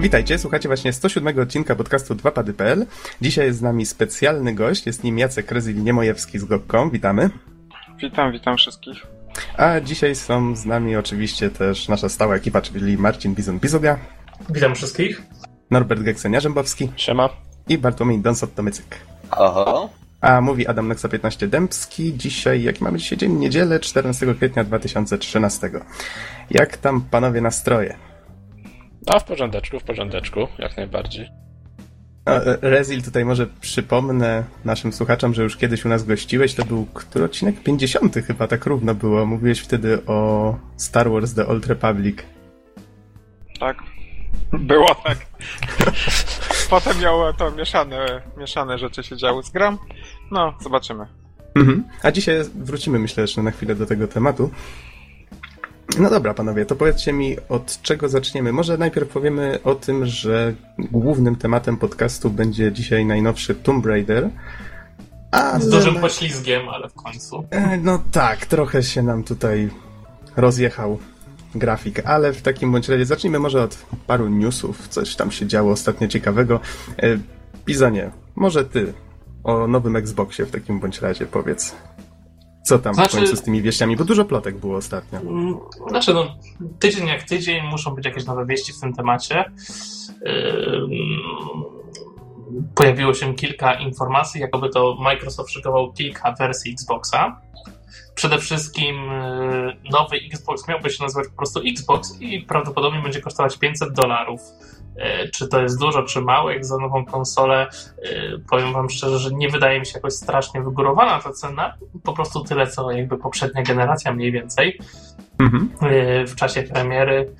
Witajcie, słuchacie właśnie 107 odcinka podcastu 2pady.pl. Dzisiaj jest z nami specjalny gość, jest nim Jacek Ryzyl-Niemojewski z GOG.com. Witamy. Witam, witam wszystkich. A dzisiaj są z nami oczywiście też nasza stała ekipa, czyli Marcin Bizon-Bizoga. Witam wszystkich. Norbert Geksenia-Rzębowski. Siema. I Bartłomiej Donsot-Tomycyk. Oho. A mówi Adam Noxa 15 Dębski. Dzisiaj, jaki mamy dzisiaj dzień? Niedzielę 14 kwietnia 2013. Jak tam panowie nastroje? A w porządeczku, w porządeczku, jak najbardziej. Rezil, tutaj może przypomnę naszym słuchaczom, że już kiedyś u nas gościłeś. To był który odcinek? 50 chyba, tak równo było. Mówiłeś wtedy o Star Wars The Old Republic. Tak. Było tak. Potem miało to mieszane, mieszane rzeczy się działy z gram. No, zobaczymy. Mhm. A dzisiaj wrócimy, myślę, jeszcze na chwilę do tego tematu. No dobra, panowie, to powiedzcie mi, od czego zaczniemy. Może najpierw powiemy o tym, że głównym tematem podcastu będzie dzisiaj najnowszy Tomb Raider. A Z dużym poślizgiem, ale w końcu. No tak, trochę się nam tutaj rozjechał grafik, ale w takim bądź razie zacznijmy może od paru newsów, coś tam się działo ostatnio ciekawego. Pizonie, może ty o nowym Xboxie w takim bądź razie powiedz. Co tam znaczy, w końcu z tymi wieściami? Bo dużo plotek było ostatnio. Znaczy, no, tydzień jak tydzień muszą być jakieś nowe wieści w tym temacie. Pojawiło się kilka informacji, jakoby to Microsoft szykował kilka wersji Xboxa. Przede wszystkim yy, nowy Xbox miałby się nazywać po prostu Xbox i prawdopodobnie będzie kosztować 500 dolarów. Yy, czy to jest dużo, czy mało, jak za nową konsolę, yy, powiem wam szczerze, że nie wydaje mi się jakoś strasznie wygórowana ta cena. Po prostu tyle, co jakby poprzednia generacja mniej więcej. Mhm. W czasie premiery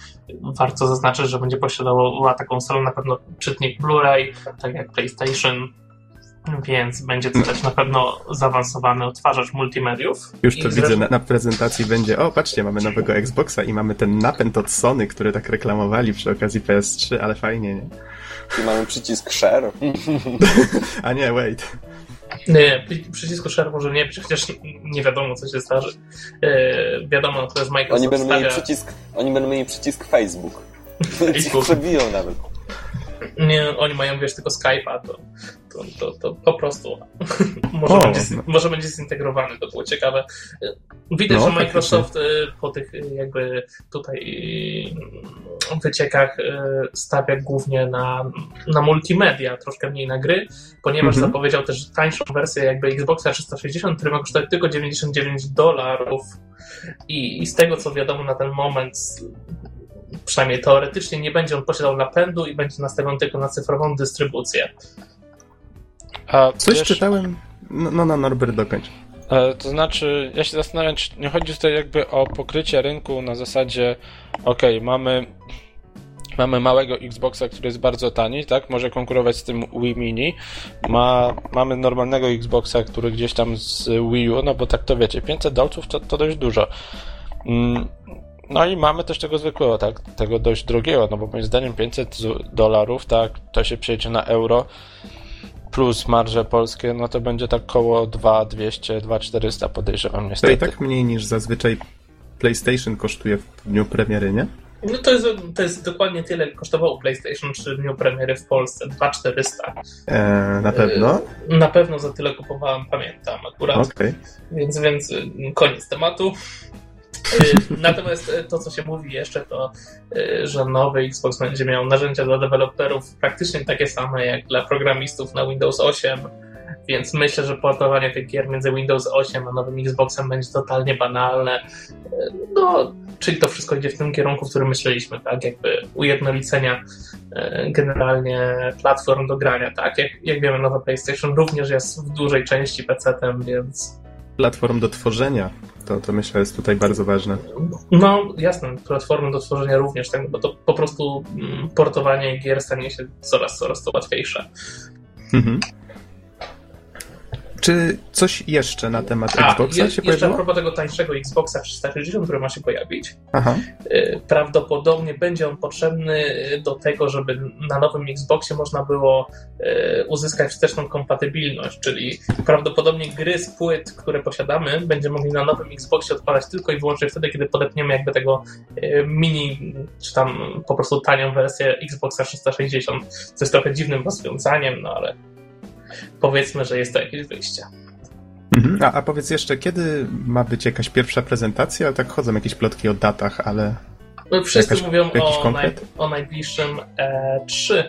warto zaznaczyć, że będzie posiadała ta konsola na pewno czytnik Blu-ray, tak jak PlayStation więc będzie to też na pewno zaawansowany odtwarzacz multimediów. Już to widzę, na, na, prezentacji będzie, o patrzcie, mamy nowego Xboxa i mamy ten napęd od Sony, który tak reklamowali przy okazji PS3, ale fajnie, nie? I mamy przycisk share. A nie, wait. Nie, przycisku share może nie być, chociaż nie wiadomo, co się zdarzy. E, wiadomo, to jest Microsoft oni będą stawia... mieli przycisk, Oni będą mieli przycisk Facebook. Facebook. przebiją nawet. Nie, oni mają, wiesz, tylko Skype'a, to, to, to, to po prostu może, o, będzie, no. może będzie zintegrowany, to było ciekawe. Widać, no, że Microsoft faktycznie. po tych jakby tutaj wyciekach stawia głównie na, na multimedia, troszkę mniej na gry, ponieważ mhm. zapowiedział też tańszą wersję jakby Xboxa 360, który ma kosztować tylko 99 dolarów i, i z tego co wiadomo na ten moment przynajmniej teoretycznie nie będzie on posiadał napędu i będzie nastawiony tylko na cyfrową dystrybucję. A Coś wiesz, czytałem. No, no, no Norbert, dokończ. E, to znaczy, ja się zastanawiam, czy nie chodzi tutaj jakby o pokrycie rynku na zasadzie, ok, mamy, mamy małego Xboxa, który jest bardzo tani, tak, może konkurować z tym Wii Mini, Ma, mamy normalnego Xboxa, który gdzieś tam z Wii U, no bo tak to wiecie, 500 dolców to, to dość dużo. No i mamy też tego zwykłego, tak, tego dość drogiego, no bo moim zdaniem 500 dolarów, tak, to się przejdzie na euro, plus marże polskie, no to będzie tak koło 2200, 2400 podejrzewam niestety. To i tak mniej niż zazwyczaj PlayStation kosztuje w dniu premiery, nie? No to jest, to jest dokładnie tyle, jak kosztowało PlayStation 3 w dniu premiery w Polsce, 2400. Eee, na pewno? Eee, na pewno za tyle kupowałem, pamiętam akurat. Okay. Więc, więc koniec tematu. Natomiast e, to, co się mówi jeszcze, to e, że nowy Xbox będzie miał narzędzia dla deweloperów praktycznie takie same jak dla programistów na Windows 8, więc myślę, że portowanie tych gier między Windows 8 a nowym Xboxem będzie totalnie banalne. No, czyli to wszystko idzie w tym kierunku, w którym myśleliśmy, tak? Jakby ujednolicenia generalnie platform do grania, tak? Jak, jak wiemy, nowy PlayStation również jest w dużej części PC-tem, więc platform do tworzenia. To, to myślę jest tutaj bardzo ważne. No jasne, platformy do tworzenia również, tak, bo to po prostu mm, portowanie gier stanie się coraz, coraz to łatwiejsze. Mhm. Czy coś jeszcze na temat A, Xboxa je, się jeszcze a pojawiło? propos tego tańszego Xboxa 360, który ma się pojawić, Aha. y, prawdopodobnie będzie on potrzebny y, do tego, żeby na nowym Xboxie można było y, uzyskać wsteczną kompatybilność, czyli prawdopodobnie gry z płyt, które posiadamy, będziemy mogli na nowym Xboxie odpalać tylko i wyłącznie wtedy, kiedy podepniemy jakby tego mini, czy tam po prostu tanią wersję Xboxa 360, co jest trochę dziwnym rozwiązaniem, no ale powiedzmy, że jest to jakieś wyjście. Mhm. A, a powiedz jeszcze, kiedy ma być jakaś pierwsza prezentacja? Tak chodzą jakieś plotki o datach, ale No, Wszyscy Jakaś- mówią jakiś o, naj, o najbliższym E3,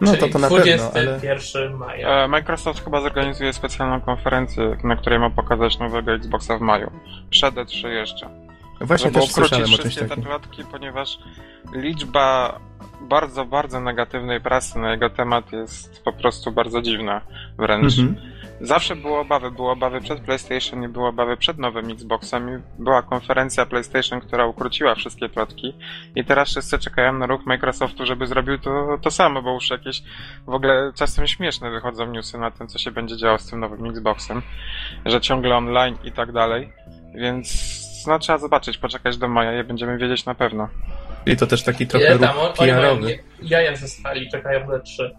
no czyli to to na pewno, 21 ale... maja. E, Microsoft chyba zorganizuje specjalną konferencję, na której ma pokazać nowego Xboxa w maju. Przed E3 jeszcze. Właśnie też słyszałem o czymś wszystkie te takim. plotki, ponieważ liczba bardzo, bardzo negatywnej prasy na jego temat jest po prostu bardzo dziwna wręcz. Mhm. Zawsze były obawy, były obawy przed PlayStation i były obawy przed nowym Xboxem i była konferencja PlayStation, która ukróciła wszystkie plotki i teraz wszyscy czekają na ruch Microsoftu, żeby zrobił to, to samo, bo już jakieś w ogóle czasem śmieszne wychodzą newsy na tym, co się będzie działo z tym nowym Xboxem, że ciągle online i tak dalej, więc no trzeba zobaczyć, poczekać do maja i będziemy wiedzieć na pewno. I to też taki trochę Ile ruch tam? o- Oni mają PR-owy. je- jaja ze stali, czekają na E3.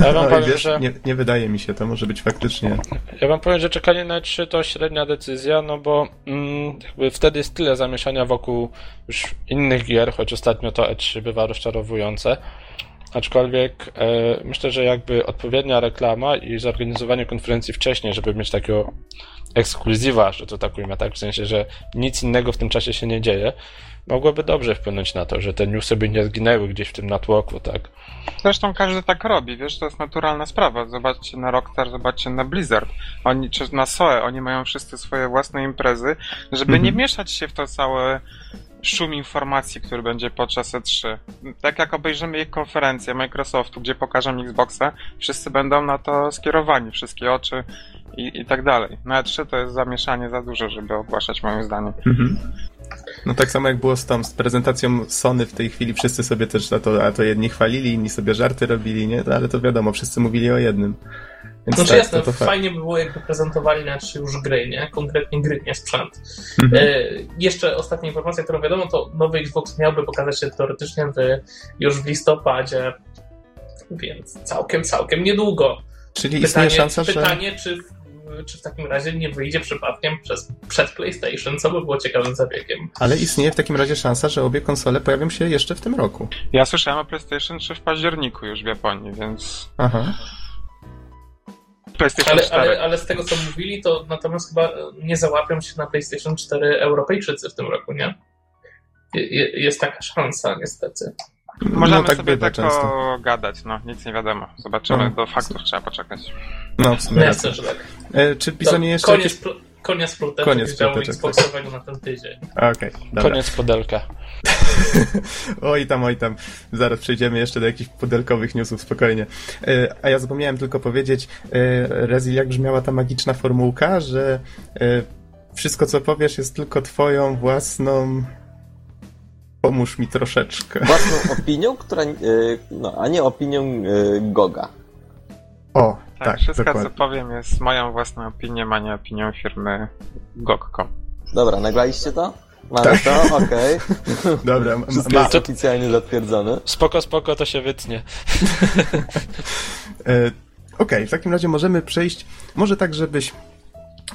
Ja wam No i powiem, wiesz, że... nie, nie wydaje mi się, to może być faktycznie... Ja wam powiem, że czekanie na 3 to średnia decyzja, no bo mm, jakby wtedy jest tyle zamieszania wokół już innych gier, choć ostatnio to E3 bywa rozczarowujące. Aczkolwiek e, myślę, że jakby odpowiednia reklama i zorganizowanie konferencji wcześniej, żeby mieć takiego ekskluzywa, że to tak ujmę, tak w sensie, że nic innego w tym czasie się nie dzieje, mogłoby dobrze wpłynąć na to, że te newsy by nie zginęły gdzieś w tym natłoku, tak. Zresztą każdy tak robi, wiesz, to jest naturalna sprawa. Zobaczcie na Rockstar, zobaczcie na Blizzard, oni, czy na SOE, oni mają wszyscy swoje własne imprezy, żeby Mhm. nie mieszać się w to całe szum informacji, który będzie podczas E3. Tak jak obejrzymy ich konferencję Microsoftu, gdzie pokażą Xboxa, wszyscy będą na to skierowani, wszystkie oczy i, i tak dalej. Na E3 to jest zamieszanie za dużo, żeby ogłaszać moim zdaniem. Mhm. No tak samo jak było z tą z prezentacją Sony w tej chwili, wszyscy sobie też a to, a to jedni chwalili, inni sobie żarty robili, nie? No, ale to wiadomo, wszyscy mówili o jednym. Więc Znaczy tak, jasne, to, to fakt. fajnie by było jakby prezentowali na E3 już gry, nie? Konkretnie gry, nie sprzęt. Mhm. E, jeszcze ostatnia informacja, którą wiadomo, to nowy Xbox miałby pokazać się teoretycznie w, już w listopadzie, więc całkiem, całkiem niedługo. Czyli istnieje Pytanie, szansa, że... pytanie czy, w, czy w takim razie nie wyjdzie przypadkiem przez, przed PlayStation, co by było ciekawym zabiegiem. Ale istnieje w takim razie szansa, że obie konsole pojawią się jeszcze w tym roku. Ja słyszałem o PlayStation 3 w październiku już w Japonii, więc Aha. PlayStation Ale, 4. ale, ale z tego co mówili, to natomiast chyba nie załapią się na PlayStation 4 Europejczycy w tym roku, nie? Je- je- Jest taka szansa, niestety. Możemy no tak sobie tylko często. gadać, no nic nie wiadomo. Zobaczymy, No. do faktów trzeba poczekać. No, w sumie No jasne, że tak. E, czy To Bizonie jeszcze koniec, jakieś... koniec pluteczek Koniec działu Xboxowego na ten tydzień. Okej, dobra. Koniec podelka. oj tam, oj tam. Zaraz przejdziemy jeszcze do jakichś pudelkowych newsów, spokojnie. E, A ja zapomniałem tylko powiedzieć, e, Rezil, jak brzmiała ta magiczna formułka, że e, wszystko co powiesz jest tylko twoją własną... Pomóż mi troszeczkę. Własną opinią, która, no, a nie opinią Goga. O, Tak, tak, wszystko dokładnie. co powiem jest moją własną opinią, a nie opinią firmy GOG.com. Dobra, nagraliście to? Mamy Tak. to? Okej. Dobra, m- Wszystko ma, jest oficjalnie zatwierdzone. Spoko, spoko, to się wytnie. E, Okej, w takim razie możemy przejść, może tak, żebyś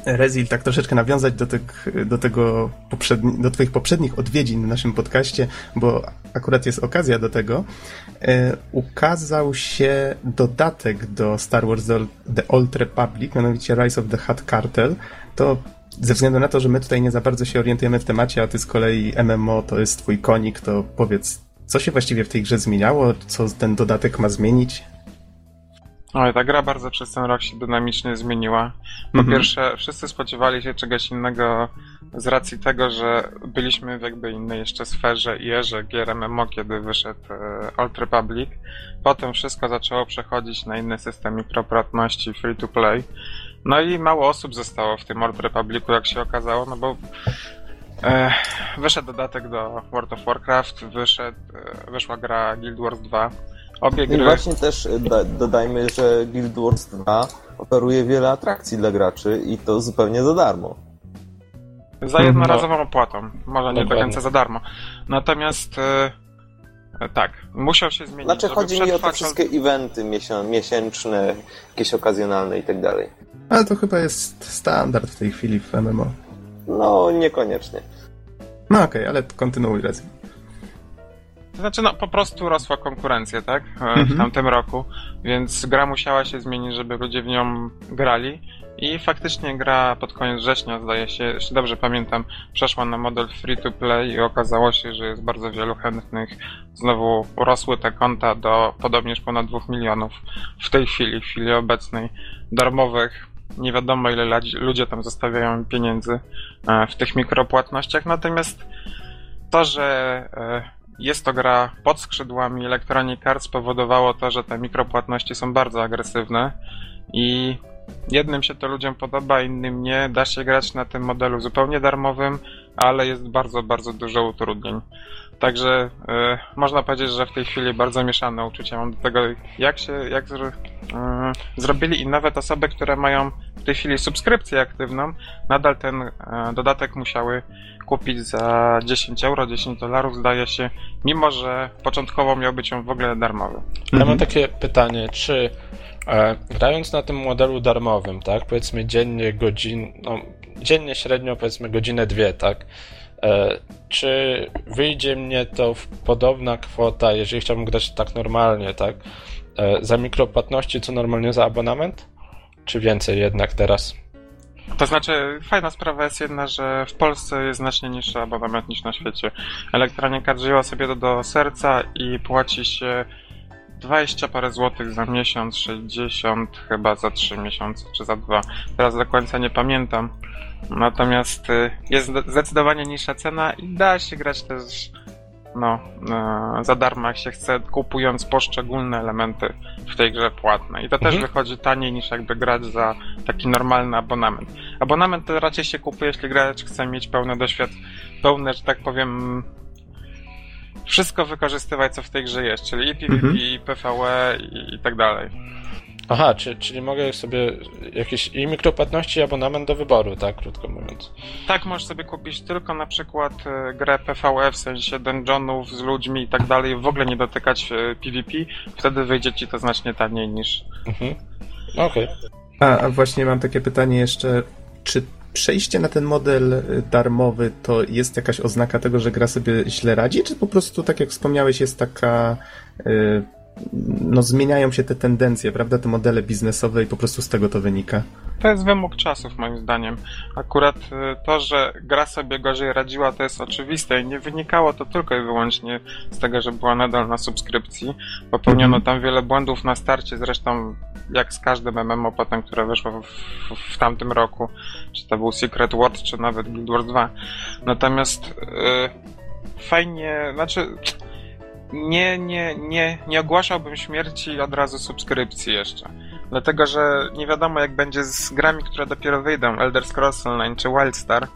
Rezil tak troszeczkę nawiązać do, tych, do tego poprzedni, do twoich poprzednich odwiedzin w naszym podcaście, bo akurat jest okazja do tego. E, ukazał się dodatek do Star Wars The, Old Republic, mianowicie Rise of the Hutt Cartel. To ze względu na to, że my tutaj nie za bardzo się orientujemy w temacie, a ty z kolei MMO to jest twój konik, to powiedz, co się właściwie w tej grze zmieniało, co ten dodatek ma zmienić? Oj, ta gra bardzo przez ten rok się dynamicznie zmieniła. Po Mhm. pierwsze, wszyscy spodziewali się czegoś innego z racji tego, że byliśmy w jakby innej jeszcze sferze i erze gier MMO, kiedy wyszedł e, Old Republic. Potem wszystko zaczęło przechodzić na inny system mikropłatności free to play. No i mało osób zostało w tym Old Republicu, jak się okazało, no bo e, wyszedł dodatek do World of Warcraft, wyszedł, e, wyszła gra Guild Wars 2, Obie No i gry... właśnie też e, da, dodajmy, że Guild Wars 2 oferuje wiele atrakcji dla graczy i to zupełnie za darmo. Za jednorazową opłatą. Może nie do końca za darmo. Natomiast e, e, tak, musiał się zmienić. Znaczy chodzi mi o te wszystkie eventy miesią- miesięczne, jakieś okazjonalne i tak dalej. Ale to chyba jest standard w tej chwili w MMO. No, niekoniecznie. No okej, ale kontynuuj Rezi. To znaczy, no po prostu rosła konkurencja, tak? E, Mhm. W tamtym roku, więc gra musiała się zmienić, żeby ludzie w nią grali. I faktycznie gra pod koniec września, zdaje się, jeśli dobrze pamiętam, przeszła na model free to play i okazało się, że jest bardzo wielu chętnych. Znowu urosły te konta do podobnież ponad 2 milionów w tej chwili, w chwili obecnej, darmowych. Nie wiadomo ile ladzi- ludzie tam zostawiają pieniędzy e, w tych mikropłatnościach, natomiast to, że e, jest to gra pod skrzydłami Electronic Arts spowodowało to, że te mikropłatności są bardzo agresywne i jednym się to ludziom podoba, innym nie. Da się grać na tym modelu zupełnie darmowym, ale jest bardzo, bardzo dużo utrudnień. Także e, można powiedzieć, że w tej chwili bardzo mieszane uczucia mam do tego, jak się, jak mm, zrobili i nawet osoby, które mają w tej chwili subskrypcję aktywną, nadal ten e, dodatek musiały kupić za 10 euro, 10 dolarów zdaje się, mimo że początkowo miał być on w ogóle darmowy. Ja mam takie pytanie, czy e, grając na tym modelu darmowym, tak, powiedzmy dziennie godzin, no, dziennie średnio powiedzmy godzinę, dwie, tak, e, czy wyjdzie mnie to w podobna kwota, jeżeli chciałbym grać tak normalnie, tak, e, za mikropłatności, co normalnie za abonament? Czy więcej jednak teraz? To znaczy, fajna sprawa jest jedna, że w Polsce jest znacznie niższy abonament niż na świecie. Elektronika wzięła sobie to do serca i płaci się 20 parę złotych za miesiąc, 60 chyba za 3 miesiące, czy za 2. Teraz do końca nie pamiętam. Natomiast y, jest zde- zdecydowanie niższa cena i da się grać też no, e, za darmo, jak się chce, kupując poszczególne elementy w tej grze płatnej. I to też Mhm. wychodzi taniej niż jakby grać za taki normalny abonament. Abonament to raczej się kupuje, jeśli gracz chce mieć pełne doświadczenie, pełne, że tak powiem, wszystko wykorzystywać, co w tej grze jest, czyli i PvP, Mhm. i PvE i, i tak dalej. Aha, czy, czyli mogę sobie jakieś i mikropłatności, i abonament do wyboru, tak, krótko mówiąc. Tak, możesz sobie kupić tylko na przykład e, grę PvE, w sensie dungeonów z ludźmi i tak dalej, w ogóle nie dotykać e, PvP, wtedy wyjdzie ci to znacznie taniej niż... Mhm. Okej. A, a właśnie mam takie pytanie jeszcze, czy przejście na ten model y, darmowy to jest jakaś oznaka tego, że gra sobie źle radzi, czy po prostu, tak jak wspomniałeś, jest taka... y, no zmieniają się te tendencje, prawda, te modele biznesowe i po prostu z tego to wynika. To jest wymóg czasów, moim zdaniem. Akurat e, to, że gra sobie gorzej radziła, to jest oczywiste i nie wynikało to tylko i wyłącznie z tego, że była nadal na subskrypcji. Popełniono Mhm. tam wiele błędów na starcie, zresztą jak z każdym MMO potem, które wyszło w, w, w tamtym roku, czy to był Secret World, czy nawet Guild Wars 2. Natomiast e, fajnie, znaczy nie, nie, nie, nie ogłaszałbym śmierci od razu subskrypcji jeszcze. Dlatego, że nie wiadomo jak będzie z grami, które dopiero wyjdą, Elder Scrolls Online czy Wildstar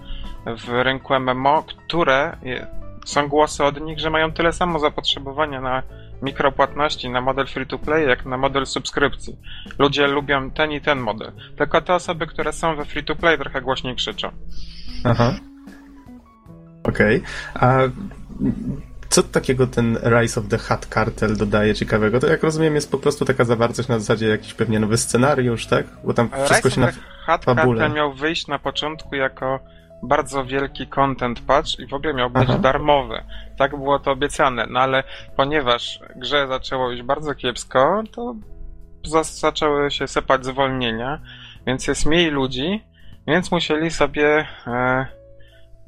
w rynku MMO, które są głosy od nich, że mają tyle samo zapotrzebowania na mikropłatności, na model free-to-play, jak na model subskrypcji. Ludzie lubią ten i ten model. Tylko te osoby, które są we free-to-play trochę głośniej krzyczą. Aha. Okej. A co takiego ten Rise of the Hat Cartel dodaje ciekawego? To jak rozumiem jest po prostu taka zawartość na zasadzie jakiś pewnie nowy scenariusz, tak? Bo tam wszystko się na... Rise Hat fabule. Cartel miał wyjść na początku jako bardzo wielki content patch i w ogóle miał być Aha. darmowy. Tak było to obiecane, no ale ponieważ grze zaczęło iść bardzo kiepsko, to zaczęły się sypać zwolnienia, więc jest mniej ludzi, więc musieli sobie e,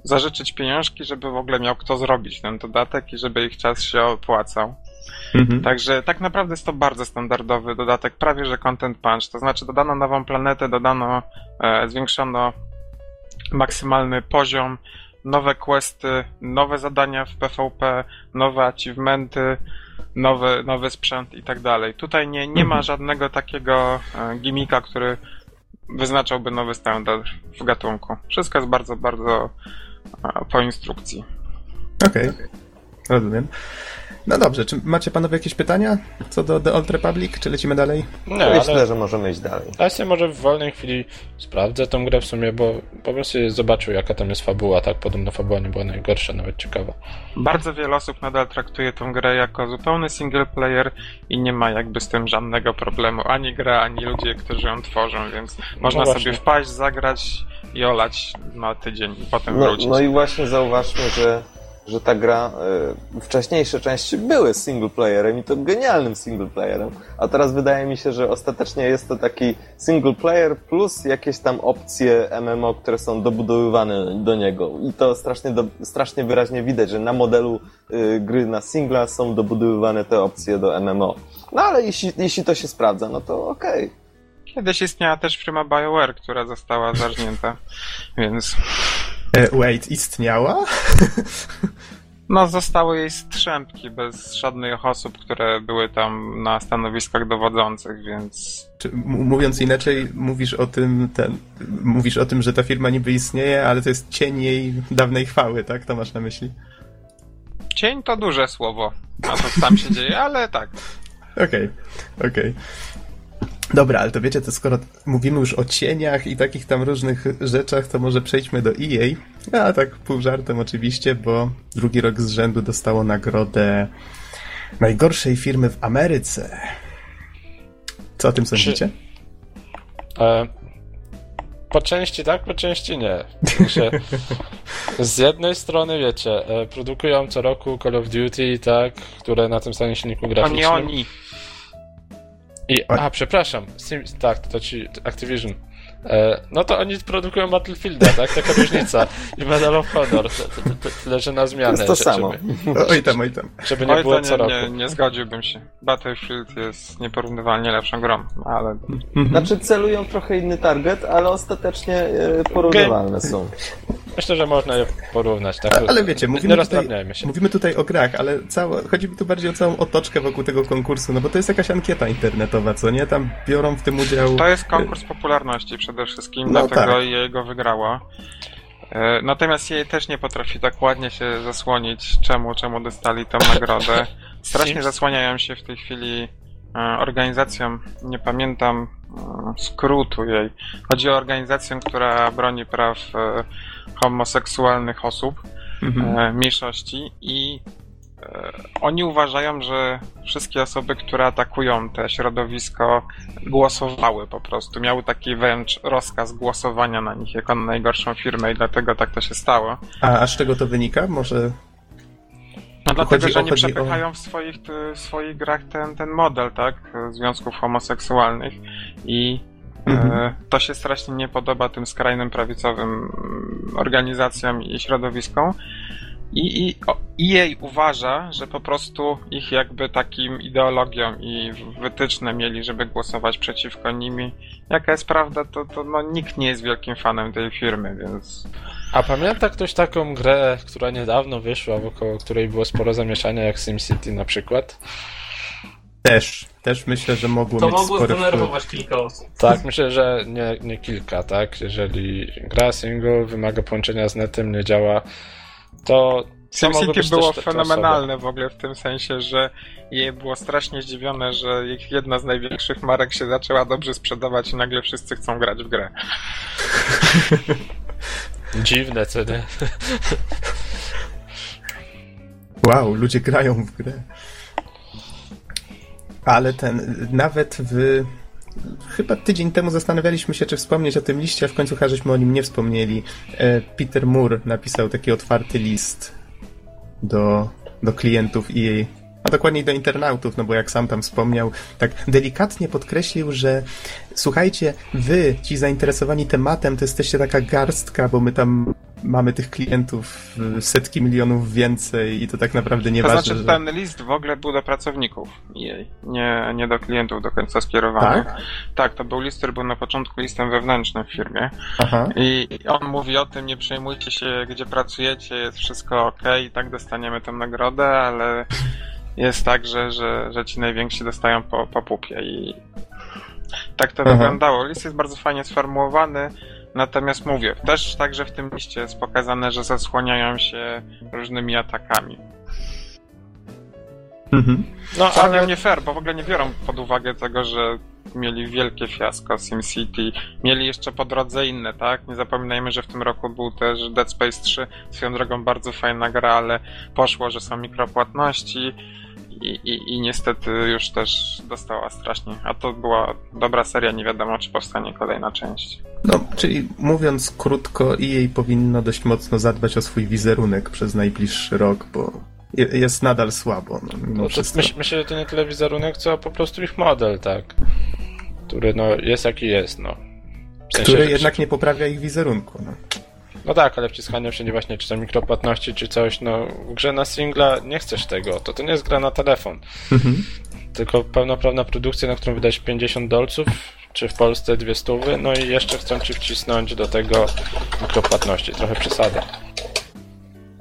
zażyczyć pieniążki, żeby w ogóle miał kto zrobić ten dodatek i żeby ich czas się opłacał. Mhm. Także tak naprawdę jest to bardzo standardowy dodatek, prawie że content punch. To znaczy dodano nową planetę, dodano, e, zwiększono maksymalny poziom, nowe questy, nowe zadania w PvP, nowe achievementy, nowy, nowy sprzęt i tak dalej. Tutaj nie, nie ma Mhm. żadnego takiego e, gimmicka, który wyznaczałby nowy standard w gatunku. Wszystko jest bardzo, bardzo po instrukcji. Okej, rozumiem. No dobrze, czy macie panowie jakieś pytania co do The Old Republic, czy lecimy dalej? Nie, Myślę, ale że możemy iść dalej. ja sobie może w wolnej chwili sprawdzę tą grę w sumie, bo po prostu zobaczył jaka tam jest fabuła, tak? Podobno fabuła nie była najgorsza, nawet ciekawa. Bardzo wiele osób nadal traktuje tę grę jako zupełny single player i nie ma jakby z tym żadnego problemu. Ani gra, ani ludzie, którzy ją tworzą, więc można No sobie wpaść, zagrać i olać na tydzień i potem No, wrócić. no i właśnie zauważmy, że, że ta gra, e, wcześniejsze części były single playerem i to genialnym single playerem, a teraz wydaje mi się, że ostatecznie jest to taki single player plus jakieś tam opcje MMO, które są dobudowywane do niego i to strasznie, do, strasznie wyraźnie widać, że na modelu y, gry na singla są dobudowywane te opcje do MMO. No ale jeśli, jeśli to się sprawdza, no to okej. Kiedyś istniała też firma BioWare, która została zarżnięta, więc E, wait, istniała? no zostały jej strzępki bez żadnych osób, które były tam na stanowiskach dowodzących, więc Czy, mówiąc inaczej, mówisz o tym, ten, mówisz o tym, że ta firma niby istnieje, ale to jest cień jej dawnej chwały, tak? To masz na myśli? cień to duże słowo na to, co tam się dzieje, ale tak. Okej, okej. Dobra, ale to wiecie, to skoro mówimy już o cieniach i takich tam różnych rzeczach, to może przejdźmy do EA. A tak pół żartem oczywiście, bo drugi rok z rzędu dostało nagrodę najgorszej firmy w Ameryce. Co o tym sądzicie? E, po części tak, po części nie. Z jednej strony, wiecie, e, produkują co roku Call of Duty, tak, które na tym samym silniku To graficznym. nie oni. I, a, przepraszam, Sim, tak, to ci Activision. E, no to oni produkują Battlefielda, tak? Taka różnica. I Medal of Honor. Tyle, że na zmianę. To jest to samo. Żeby, oj tam, oj tam. żeby nie Oj, było co nie, roku. nie, nie zgodziłbym się. Battlefield jest nieporównywalnie lepszą grą, ale Mhm. Znaczy celują trochę inny target, ale ostatecznie e, porównywalne są. Myślę, że można je porównać, tak? Ale wiecie, nie mówimy tutaj, mówimy tutaj o grach, ale całe, chodzi mi tu bardziej o całą otoczkę wokół tego konkursu, no bo to jest jakaś ankieta internetowa, co nie? Tam biorą w tym udział... to jest konkurs popularności przede wszystkim, No dlatego tak. jego wygrała. E, Natomiast jej też nie potrafi tak ładnie się zasłonić, czemu, czemu dostali tę nagrodę. Strasznie zasłaniają się w tej chwili e, organizacją, nie pamiętam e, skrótu jej. Chodzi o organizację, która broni praw e, homoseksualnych osób. Mhm. mniejszości i oni uważają, że wszystkie osoby, które atakują te środowisko, głosowały po prostu. Miały taki wręcz rozkaz głosowania na nich jako na najgorszą firmę i dlatego tak to się stało. A, a z czego to wynika? Może... No dlatego, Chodzi że nie o- przepychają w swoich, ty- w swoich grach ten, ten model, tak? Związków homoseksualnych i Mhm. e, to się strasznie nie podoba tym skrajnym prawicowym mm, organizacjom i środowiskom. I, i o, EA uważa, że po prostu ich jakby takim ideologią i wytyczne mieli, żeby głosować przeciwko nimi. Jaka jest prawda, to, to no, nikt nie jest wielkim fanem tej firmy, więc A pamięta ktoś taką grę, która niedawno wyszła, wokoło której było sporo zamieszania, jak SimCity na przykład? Też, też myślę, że mogło To mieć mogło spory wpływ. zdenerwować kilka osób. Tak, myślę, że nie, nie kilka, tak? Jeżeli gra single wymaga połączenia z netem, nie działa, to. SimCity było też fenomenalne w ogóle w tym sensie, że je było strasznie zdziwione, że ich jedna z największych marek się zaczęła dobrze sprzedawać i nagle wszyscy chcą grać w grę. Dziwne, co nie? Wow, ludzie grają w grę. Ale ten, nawet w... Chyba tydzień temu zastanawialiśmy się, czy wspomnieć o tym liście, a w końcu żeśmy o nim nie wspomnieli. E, Peter Moore napisał taki otwarty list do, do klientów EA, a dokładniej do internautów, no bo jak sam tam wspomniał, tak delikatnie podkreślił, że słuchajcie, wy, ci zainteresowani tematem, to jesteście taka garstka, bo my tam mamy tych klientów setki milionów więcej i to tak naprawdę To nieważne, znaczy, że... ten list w ogóle był do pracowników EA, nie, nie do klientów do końca skierowany. Tak? Tak, to był list, który był na początku listem wewnętrznym w firmie. Aha. I on mówi o tym, nie przejmujcie się, gdzie pracujecie, jest wszystko ok, i tak dostaniemy tę nagrodę, ale jest tak, że, że, że ci najwięksi dostają po, po pupie i tak to Aha. wyglądało. List jest bardzo fajnie sformułowany, natomiast mówię, też także w tym liście jest pokazane, że zasłaniają się różnymi atakami. Mhm. No, Ale ale nie fair, bo w ogóle nie biorą pod uwagę tego, że mieli wielkie fiasko SimCity. Mieli jeszcze po drodze inne, tak? Nie zapominajmy, że w tym roku był też Dead Space 3. Swoją drogą bardzo fajna gra, ale poszło, że są mikropłatności i, i, i niestety już też dostała strasznie. A to była dobra seria, nie wiadomo, czy powstanie kolejna część. No, czyli mówiąc krótko, EA powinno dość mocno zadbać o swój wizerunek przez najbliższy rok, bo je- jest nadal słabo. No, no to wszystko. myśl, myślę, że to nie tyle wizerunek, co po prostu ich model, tak. Który no jest jaki jest, no. W sensie, Który że- jednak nie poprawia ich wizerunku. No. No tak, ale wciskanie wszędzie właśnie, czy to mikropłatności, czy coś, no w grze na singla nie chcesz tego, to to nie jest gra na telefon. Mhm. Tylko pełnoprawna produkcja, na którą wydać 50 dolców, czy w Polsce dwie stówy, no i jeszcze chcą ci wcisnąć do tego mikropłatności, trochę przesada.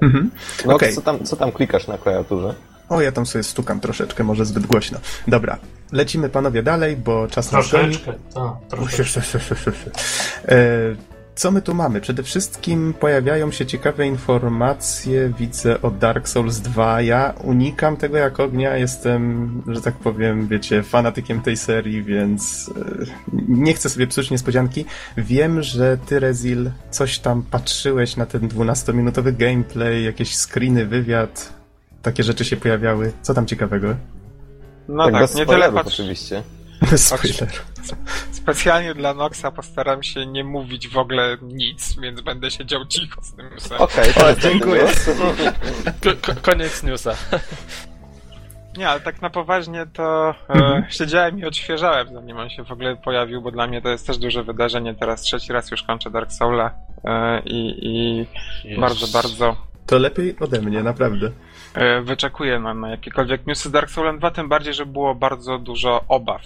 Mhm. No Okej. co, tam, co tam klikasz na klawiaturze? O, ja tam sobie stukam troszeczkę, może zbyt głośno. Dobra, lecimy panowie dalej, bo czas nas goni. Troszeczkę, tak, troszeczkę. E, Co my tu mamy? Przede wszystkim pojawiają się ciekawe informacje, widzę o Dark Souls 2. Ja unikam tego jak ognia, jestem, że tak powiem, wiecie, fanatykiem tej serii, więc e, nie chcę sobie psuć niespodzianki. Wiem, że ty, Rezil, coś tam patrzyłeś na ten 12-minutowy gameplay, jakieś screeny, wywiad, takie rzeczy się pojawiały. Co tam ciekawego? No tak, tak, bez nie tyle spoilerów patrz... oczywiście. Spoiler. Specjalnie dla Noxa postaram się nie mówić w ogóle nic, więc będę siedział cicho z tym newsem. Okej, O, teraz dziękuję. Ko- ko- koniec newsa. Nie, ale tak na poważnie to Mhm. e, siedziałem i odświeżałem, zanim on się w ogóle pojawił, bo dla mnie to jest też duże wydarzenie. Teraz trzeci raz już kończę Dark Soula e, i, i bardzo, bardzo To lepiej ode mnie, naprawdę. e, wyczekuję na, na jakiekolwiek newsy z Dark Soulem 2, tym bardziej, że było bardzo dużo obaw.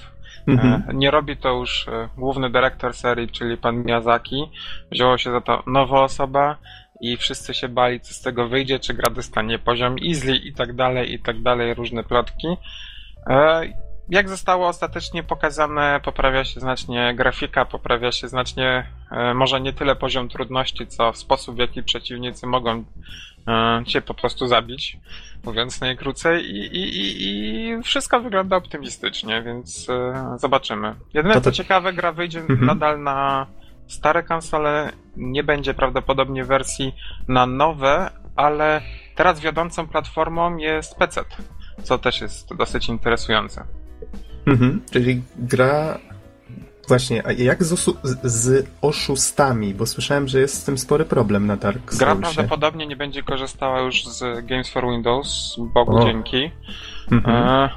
Mhm. E, Nie robi to już e, główny dyrektor serii, czyli pan Miyazaki. Wzięło się za to nowa osoba i wszyscy się bali, co z tego wyjdzie, czy gra dostanie poziom easy i tak dalej, i tak dalej, różne plotki. E, Jak zostało ostatecznie pokazane, poprawia się znacznie grafika, poprawia się znacznie, może nie tyle poziom trudności, co sposób, w jaki przeciwnicy mogą cię po prostu zabić, mówiąc najkrócej, i, i, i, i wszystko wygląda optymistycznie, więc e, zobaczymy. Jedyne To co to- ciekawe, gra wyjdzie Mhm. nadal na stare konsole, nie będzie prawdopodobnie wersji na nowe, ale teraz wiodącą platformą jest PC, co też jest dosyć interesujące. Mhm, czyli gra. Właśnie, a jak z, z- oszustami? Bo słyszałem, że jest z tym spory problem na Dark Gra Soulsie. prawdopodobnie nie będzie korzystała już z Games for Windows, Bogu O. dzięki. Mhm. E,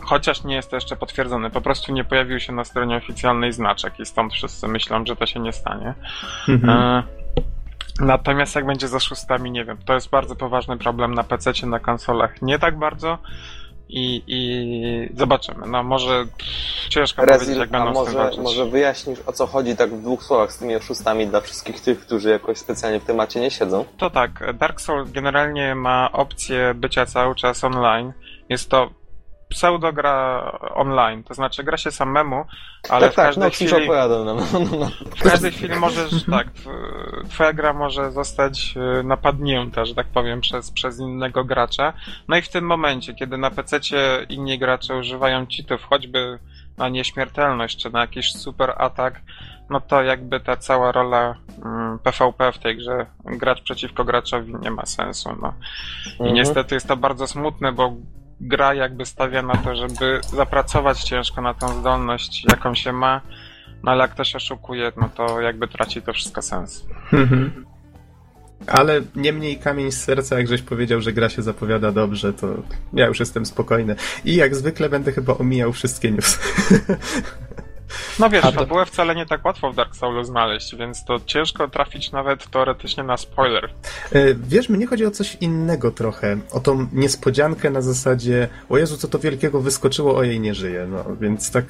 chociaż nie jest to jeszcze potwierdzone. Po prostu nie pojawił się na stronie oficjalnej znaczek i stąd wszyscy myślą, że to się nie stanie. Mhm. E, natomiast jak będzie z oszustami, nie wiem. To jest bardzo poważny problem na PC, na konsolach nie tak bardzo. I, i zobaczymy. No może ciężko powiedzieć, Rezil, jak a będą może, walczyć. może wyjaśnisz o co chodzi tak w dwóch słowach z tymi oszustami dla wszystkich tych, którzy jakoś specjalnie w temacie nie siedzą? To tak, Dark Souls generalnie ma opcję bycia cały czas online. Jest to pseudogra online, to znaczy gra się samemu, ale tak, w tak, każdej no już chwili... opowiadał nam. No, no. W każdej chwili możesz, tak, w- twoja gra może zostać e, napadnięta, że tak powiem, przez, przez innego gracza. No i w tym momencie, kiedy na PC inni gracze używają cheatów, choćby na nieśmiertelność, czy na jakiś super atak, no to jakby ta cała rola mm, PvP w tej grze, gracz przeciwko graczowi nie ma sensu, no. I Mhm. niestety jest to bardzo smutne, bo gra jakby stawia na to, żeby zapracować ciężko na tą zdolność, jaką się ma, no ale jak ktoś oszukuje, no to jakby traci to wszystko sens. Mhm. Ale niemniej kamień z serca, jak żeś powiedział, że gra się zapowiada dobrze, to ja już jestem spokojny. I jak zwykle będę chyba omijał wszystkie newsy. No wiesz, fabułę wcale nie tak łatwo w Dark Soulu znaleźć, więc to ciężko trafić nawet teoretycznie na spoiler. E, Wiesz, mnie chodzi o coś innego trochę. O tą niespodziankę na zasadzie o Jezu, co to wielkiego wyskoczyło, o jej nie żyje. No, więc tak...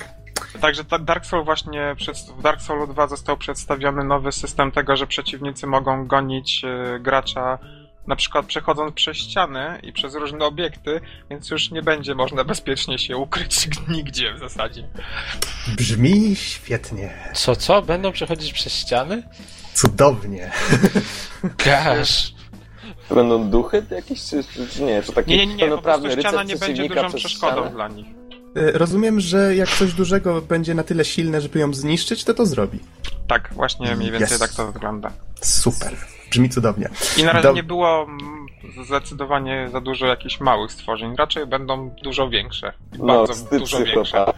Także ta Dark Soul właśnie w Dark Soulu 2 został przedstawiony nowy system tego, że przeciwnicy mogą gonić e, gracza na przykład przechodząc przez ściany i przez różne obiekty, więc już nie będzie można bezpiecznie się ukryć nigdzie w zasadzie. Brzmi świetnie. Co, co? Będą przechodzić przez ściany? Cudownie. Gosh. To będą duchy jakieś, czy, czy, czy nie? Czy taki Nie, nie, nie, po prostu ściana nie będzie dużą przeszkodą ścianę? dla nich. E, Rozumiem, że jak coś dużego będzie na tyle silne, żeby ją zniszczyć, to to zrobi. Tak, właśnie mniej więcej Yes. tak to wygląda. Super. Brzmi cudownie. I na razie Dob- nie było zdecydowanie za dużo jakichś małych stworzeń. Raczej będą dużo większe. No, bardzo wstyd dużo większe.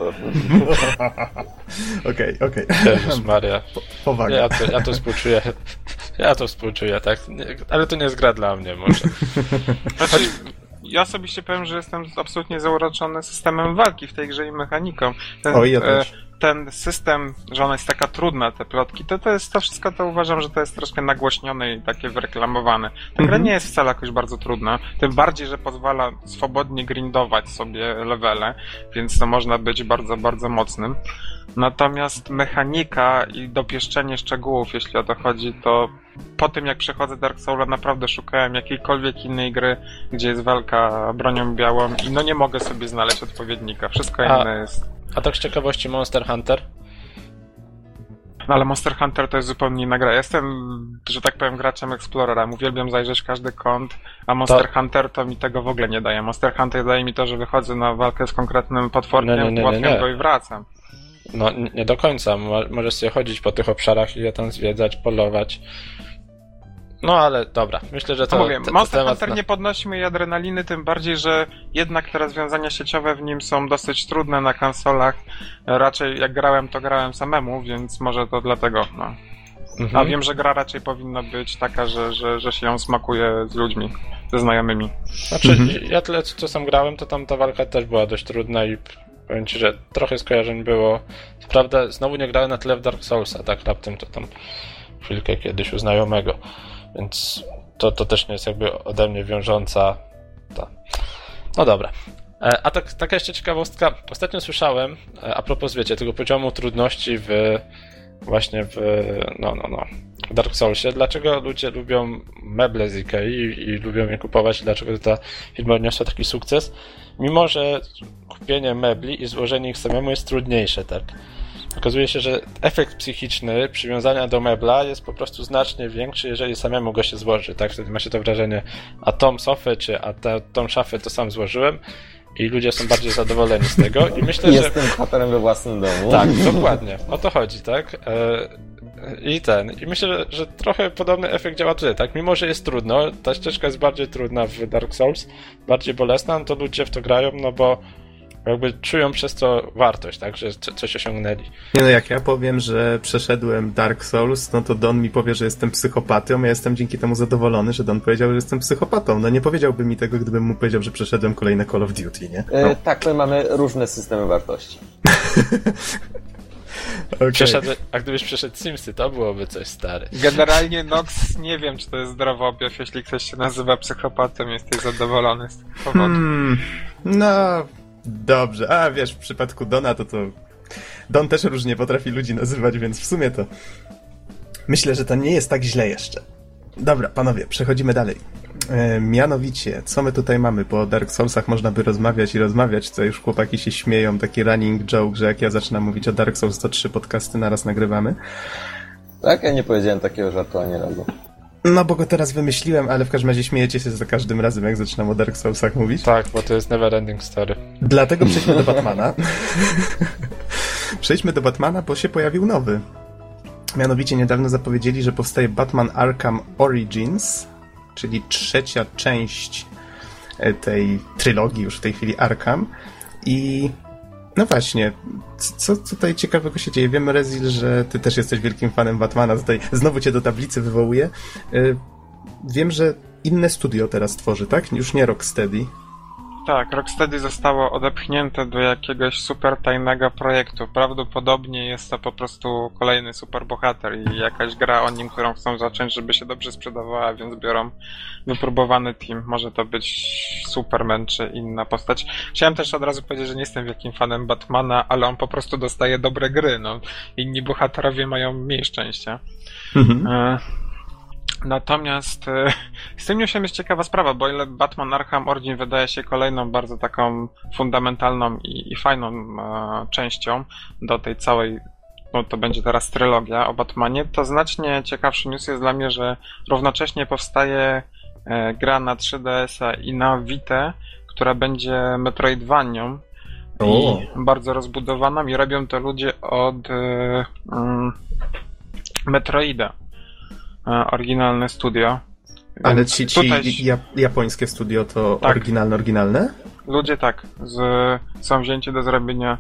Okej, okej. Jezus Maria. Powaga. Ja to, ja to współczuję. Ja to współczuję, tak. Nie, ale to nie jest gra dla mnie może. Znaczy, ja osobiście powiem, że jestem absolutnie zauroczony systemem walki w tej grze i mechaniką. Ten, O, ja e, też. Ten system, że ona jest taka trudna, te plotki, to, to jest to wszystko, to uważam, że to jest troszkę nagłośnione i takie wyreklamowane. Ta gra Mhm. nie jest wcale jakoś bardzo trudna, tym bardziej, że pozwala swobodnie grindować sobie levele, więc to można być bardzo, bardzo mocnym. Natomiast mechanika i dopieszczenie szczegółów, jeśli o to chodzi, to po tym jak przechodzę Dark Soula naprawdę szukałem jakiejkolwiek innej gry, gdzie jest walka bronią białą i no nie mogę sobie znaleźć odpowiednika. Wszystko A- inne jest A tak z ciekawości Monster Hunter? No ale Monster Hunter to jest zupełnie inna gra. Jestem, że tak powiem, graczem Explorera. Uwielbiam zajrzeć każdy kąt, a Monster Hunter to mi tego w ogóle nie daje. Monster Hunter daje mi to, że wychodzę na walkę z konkretnym potworkiem, Nie, nie, nie, nie, łatwiam nie. go i wracam. No, nie do końca. Mo- Możesz sobie chodzić po tych obszarach i je tam zwiedzać, polować. No ale dobra, myślę, że To to, mówię, Monster temat Hunter na- nie podnosi mojej adrenaliny, tym bardziej, że jednak te rozwiązania sieciowe w nim są dosyć trudne na konsolach. Raczej jak grałem, to grałem samemu, więc może to dlatego, no. Mhm. A wiem, że gra raczej powinna być taka, że, że, że się ją smakuje z ludźmi, ze znajomymi. Znaczy, Mhm. ja tyle co, co sam grałem, to tam ta walka też była dość trudna i powiem ci, że trochę skojarzeń było. Co prawda, znowu nie grałem na tyle w Dark Soulsa, tak raptem to tam chwilkę kiedyś u znajomego, więc to, to też nie jest jakby ode mnie wiążąca ta. No dobra. E, A tak, taka jeszcze ciekawostka. Ostatnio słyszałem, e, a propos, wiecie, tego poziomu trudności w właśnie w, no, no, no, Dark Soulsie, dlaczego ludzie lubią meble z Ikei i, i lubią je kupować, dlaczego ta firma odniosła taki sukces, mimo że kupienie mebli i złożenie ich samemu jest trudniejsze, tak? Okazuje się, że efekt psychiczny przywiązania do mebla jest po prostu znacznie większy, jeżeli samemu go się złoży, tak? Wtedy ma się to wrażenie, a tą sofę czy a tę tą szafę to sam złożyłem i ludzie są bardziej zadowoleni z tego i myślę, że... Jestem bohaterem we własnym domu. Tak, dokładnie. O to chodzi, tak? E, I ten. I myślę, że, że trochę podobny efekt działa tutaj, tak? Mimo, że jest trudno, ta ścieżka jest bardziej trudna w Dark Souls, bardziej bolesna, no to ludzie w to grają, no bo jakby czują przez to wartość, tak? Że co- coś osiągnęli. Nie no, jak ja powiem, że przeszedłem Dark Souls, no to Don mi powie, że jestem psychopatą, ja jestem dzięki temu zadowolony, że Don powiedział, że jestem psychopatą. No nie powiedziałby mi tego, gdybym mu powiedział, że przeszedłem kolejne Call of Duty, nie? E, No, tak, my mamy różne systemy wartości. Przeszedł, a gdybyś przeszedł Simsy, to byłoby coś stary. Generalnie Nox, nie wiem, czy to jest zdrowy objaw, jeśli ktoś się nazywa psychopatą, jesteś zadowolony z tego powodu. Hmm, no, dobrze. A wiesz, w przypadku Dona to to... Don też różnie potrafi ludzi nazywać, więc w sumie to... Myślę, że to nie jest tak źle jeszcze. Dobra, panowie, przechodzimy dalej. E, mianowicie, co my tutaj mamy? Po Dark Soulsach można by rozmawiać i rozmawiać, co już chłopaki się śmieją, taki running joke, że jak ja zaczynam mówić o Dark Souls, to trzy podcasty naraz nagrywamy. Tak? Ja nie powiedziałem takiego żartu ani razu. No, bo go teraz wymyśliłem, ale w każdym razie śmiejecie się za każdym razem, jak zaczynam o Dark Soulsach mówić. Tak, bo to jest never ending story. Dlatego przejdźmy do Batmana. przejdźmy do Batmana, bo się pojawił nowy. Mianowicie niedawno zapowiedzieli, że powstaje Batman Arkham Origins, czyli trzecia część e, tej trylogii już w tej chwili Arkham. I no właśnie, co tutaj ciekawego się dzieje? Wiem, Rezil, że ty też jesteś wielkim fanem Batmana, tutaj znowu cię do tablicy wywołuję. E, Wiem, że inne studio teraz tworzy, tak? Już nie Rocksteady. Tak, Rocksteady zostało odepchnięte do jakiegoś super tajnego projektu. Prawdopodobnie jest to po prostu kolejny super bohater i jakaś gra o nim, którą chcą zacząć, żeby się dobrze sprzedawała, więc biorą wypróbowany team. Może to być Superman czy inna postać. Chciałem też od razu powiedzieć, że nie jestem wielkim fanem Batmana, ale on po prostu dostaje dobre gry. No. Inni bohaterowie mają mniej szczęścia. Mhm. E, Natomiast e, z tym newsem jest ciekawa sprawa, bo ile Batman Arkham Origin wydaje się kolejną bardzo taką fundamentalną i, i fajną e, częścią do tej całej, no to będzie teraz trylogia o Batmanie, to znacznie ciekawszy news jest dla mnie, że równocześnie powstaje e, gra na 3DS-a i na Vita, która będzie Metroidvanią i bardzo rozbudowaną i robią to ludzie od e, mm, Metroida. E, oryginalne studio. Ale ci, ci tutaj ja, japońskie studio to Tak. oryginalne, oryginalne? ludzie tak z, są wzięci do zrobienia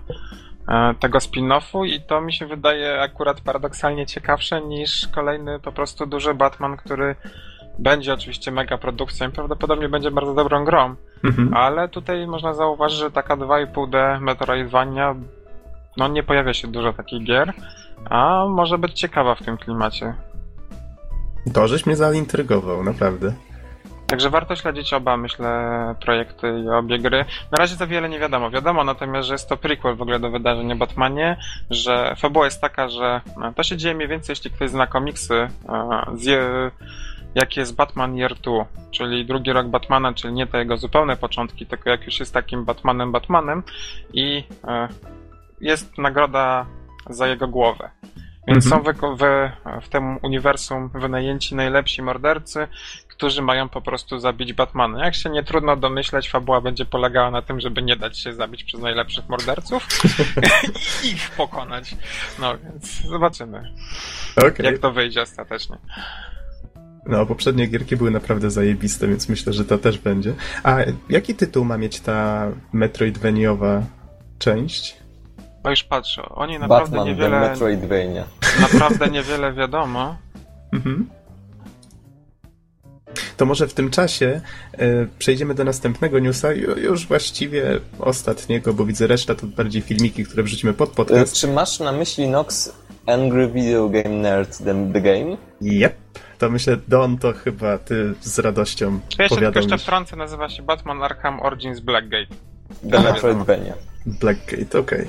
e, tego spin-offu i to mi się wydaje akurat paradoksalnie ciekawsze niż kolejny po prostu duży Batman, który będzie oczywiście mega produkcją i prawdopodobnie będzie bardzo dobrą grą, Mhm. ale tutaj można zauważyć, że taka 2,5D Metroidvania no nie pojawia się dużo takich gier, a może być ciekawa w tym klimacie. To żeś mnie zaintrygował, naprawdę. Także warto śledzić oba, myślę, projekty i obie gry. Na razie za wiele nie wiadomo. Wiadomo natomiast, że jest to prequel w ogóle do wydarzeń o Batmanie, że fabuła jest taka, że e, to się dzieje mniej więcej, jeśli ktoś zna komiksy, e, z je, jak jest Batman Year 2, czyli drugi rok Batmana, czyli nie te jego zupełne początki, tylko jak już jest takim Batmanem Batmanem i e, jest nagroda za jego głowę. Więc Mhm. są w, w tym uniwersum wynajęci najlepsi mordercy, którzy mają po prostu zabić Batmana. Jak się nie trudno domyśleć, fabuła będzie polegała na tym, żeby nie dać się zabić przez najlepszych morderców i ich pokonać. No więc zobaczymy, Okej. jak to wyjdzie ostatecznie. No, poprzednie gierki były naprawdę zajebiste, więc myślę, że to też będzie. A jaki tytuł ma mieć ta Metroidvaniowa część? Bo już patrzę, o niej naprawdę Batman, The niewiele, Metroidvania. naprawdę niewiele wiadomo. Mhm. To może w tym czasie e, przejdziemy do następnego newsa, ju- już właściwie ostatniego, bo widzę reszta to bardziej filmiki, które wrzucimy pod E, podcast. Czy masz na myśli Nox Angry Video Game Nerd The, the Game? Yep. To myślę, Don, to chyba ty z radością Ja jeszcze tylko powiadał jeszcze mi. wtrącę, nazywa się Batman Arkham Origins Blackgate. The. Metroidvania. Blackgate, okej.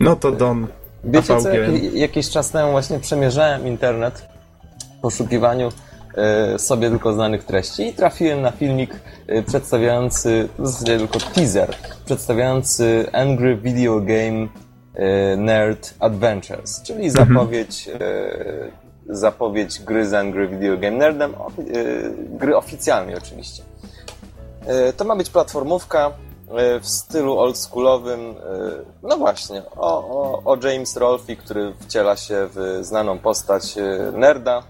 No to Don, Wiecie co, jakiś czas temu właśnie przemierzałem internet w poszukiwaniu e, sobie tylko znanych treści i trafiłem na filmik e, przedstawiający, w zasadzie tylko teaser, przedstawiający Angry Video Game e, Nerd Adventures, czyli zapowiedź, e, zapowiedź gry z Angry Video Game Nerdem, gry oficjalnej oczywiście. To ma być platformówka w stylu oldschoolowym. e, No właśnie, o, o, o James Rolfe, który wciela się w znaną postać e, nerda,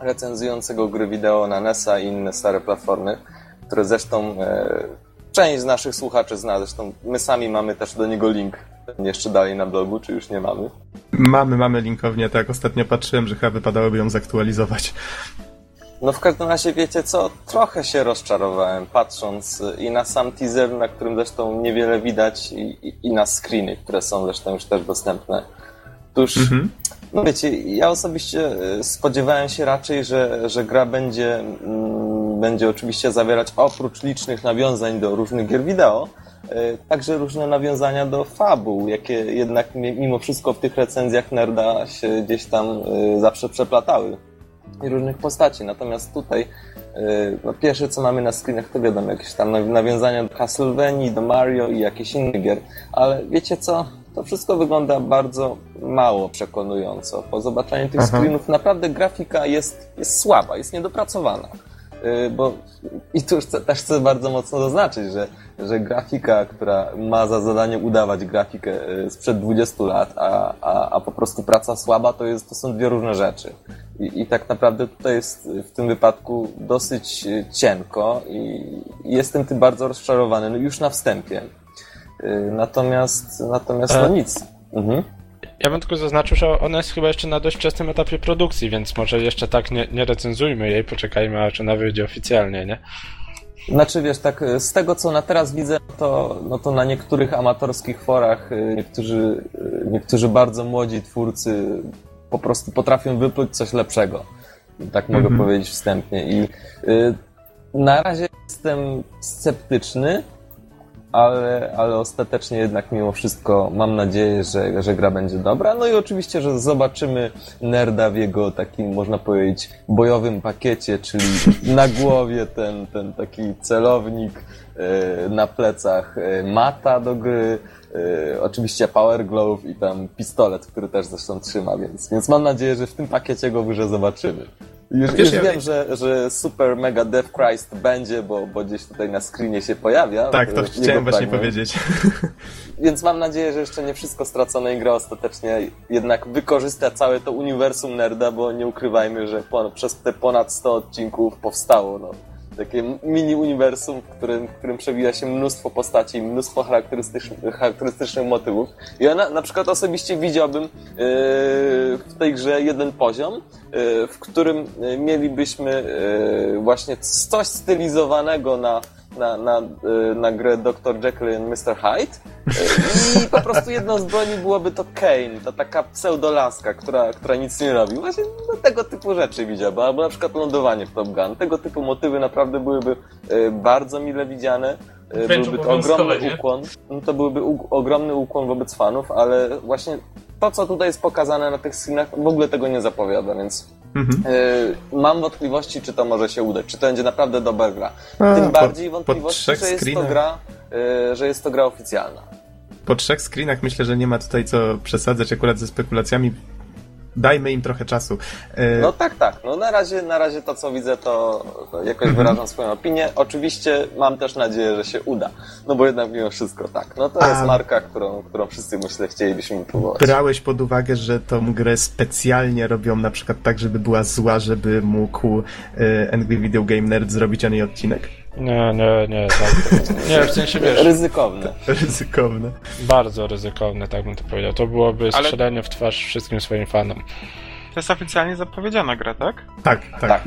recenzującego gry wideo na NES-a i inne stare platformy, które zresztą e, część z naszych słuchaczy zna. Zresztą my sami mamy też do niego link jeszcze dalej na blogu, czy już nie mamy. mamy, mamy linkownię, tak, ostatnio patrzyłem, że chyba wypadałoby ją zaktualizować. No w każdym razie wiecie co, trochę się rozczarowałem patrząc i na sam teaser, na którym zresztą niewiele widać i, i, i na screeny, które są zresztą już też dostępne. Tuż, Mhm. no wiecie, ja osobiście y, spodziewałem się raczej, że, że gra będzie, mm, będzie oczywiście zawierać oprócz licznych nawiązań do różnych gier wideo, y, także różne nawiązania do fabuł, jakie jednak mi- mimo wszystko w tych recenzjach nerda się gdzieś tam y, zawsze przeplatały i różnych postaci. Natomiast tutaj yy, no pierwsze co mamy na screenach to wiadomo, jakieś tam naw- nawiązania do Castlevanii, do Mario i jakichś innych gier. Ale wiecie co? To wszystko wygląda bardzo mało przekonująco. Po zobaczeniu tych Aha. screenów naprawdę grafika jest, jest słaba, jest niedopracowana. Yy, Bo i tu też chcę bardzo mocno zaznaczyć, że, że grafika, która ma za zadanie udawać grafikę yy, sprzed 20 lat, a, a, a po prostu praca słaba, to, jest, to są dwie różne rzeczy. I, I tak naprawdę tutaj jest w tym wypadku dosyć y, cienko i jestem tym bardzo rozczarowany, no już na wstępie. Y, Natomiast, natomiast no E. nic. Mhm. Ja bym tylko zaznaczył, że ona jest chyba jeszcze na dość wczesnym etapie produkcji, więc może jeszcze tak nie, nie recenzujmy jej, poczekajmy aż ona wyjdzie oficjalnie, nie? Znaczy wiesz, tak y, z tego co na teraz widzę, to, no to na niektórych amatorskich forach y, niektórzy, y, niektórzy bardzo młodzi twórcy po prostu potrafią wypluć coś lepszego. Tak mogę Mhm. powiedzieć wstępnie. I y, na razie jestem sceptyczny, ale, ale ostatecznie jednak mimo wszystko mam nadzieję, że, że gra będzie dobra. No i oczywiście, że zobaczymy nerda w jego takim, można powiedzieć, bojowym pakiecie, czyli na głowie ten, ten taki celownik, e, na plecach e, mata do gry, e, oczywiście power glove i tam pistolet, który też zresztą trzyma, więc, więc mam nadzieję, że w tym pakiecie go wyże zobaczymy. Już, już wiem, że, że Super Mega Death Christ będzie, bo, bo gdzieś tutaj na screenie się pojawia. Tak, to e, chciałem właśnie fragment. powiedzieć. Więc mam nadzieję, że jeszcze nie wszystko stracone i gra ostatecznie jednak wykorzysta całe to uniwersum nerda, bo nie ukrywajmy, że przez te ponad 100 odcinków powstało no, takie mini uniwersum, w którym, w którym przewija się mnóstwo postaci, mnóstwo charakterystycznych, charakterystycznych motywów. Ja na, na przykład osobiście widziałbym yy, w tej grze jeden poziom, yy, w którym mielibyśmy yy, właśnie coś stylizowanego na na, na, y, na grę Dr. Jekyll and Mr. Hyde Y, i po prostu jedną z broni byłoby to Kane, ta taka pseudolaska, która, która nic nie robi. Właśnie no, tego typu rzeczy widziałbym, albo na przykład lądowanie w Top Gun. Tego typu motywy naprawdę byłyby y, bardzo mile widziane. Wręcz Byłby to ogromny ukłon. No, to byłby ogromny ukłon wobec fanów, ale właśnie to, co tutaj jest pokazane na tych screenach, w ogóle tego nie zapowiada, więc Mhm. y, mam wątpliwości, czy to może się udać, czy to będzie naprawdę dobra gra. A, Tym po- bardziej po wątpliwości, trzech że jest to gra, y, że jest to gra oficjalna. Po trzech screenach myślę, że nie ma tutaj co przesadzać akurat ze spekulacjami. Dajmy im trochę czasu. E, No tak, tak. No na razie, na razie to, co widzę, to, jakoś Mhm. wyrażam swoją opinię. Oczywiście mam też nadzieję, że się uda. No bo jednak mimo wszystko tak. No to A- jest marka, którą, którą wszyscy myślę chcielibyśmy próbować. Brałeś pod uwagę, że tą grę specjalnie robią na przykład tak, żeby była zła, żeby mógł e, Angry Video Game Nerd zrobić o niej odcinek? Nie, nie, nie, tak. Nie, w sensie wiesz, Ryzykowne. Ryzykowne. bardzo ryzykowne, tak bym to powiedział. To byłoby Ale- strzelenie w twarz wszystkim swoim fanom. To jest oficjalnie zapowiedziana gra, tak? Tak, tak. Tak.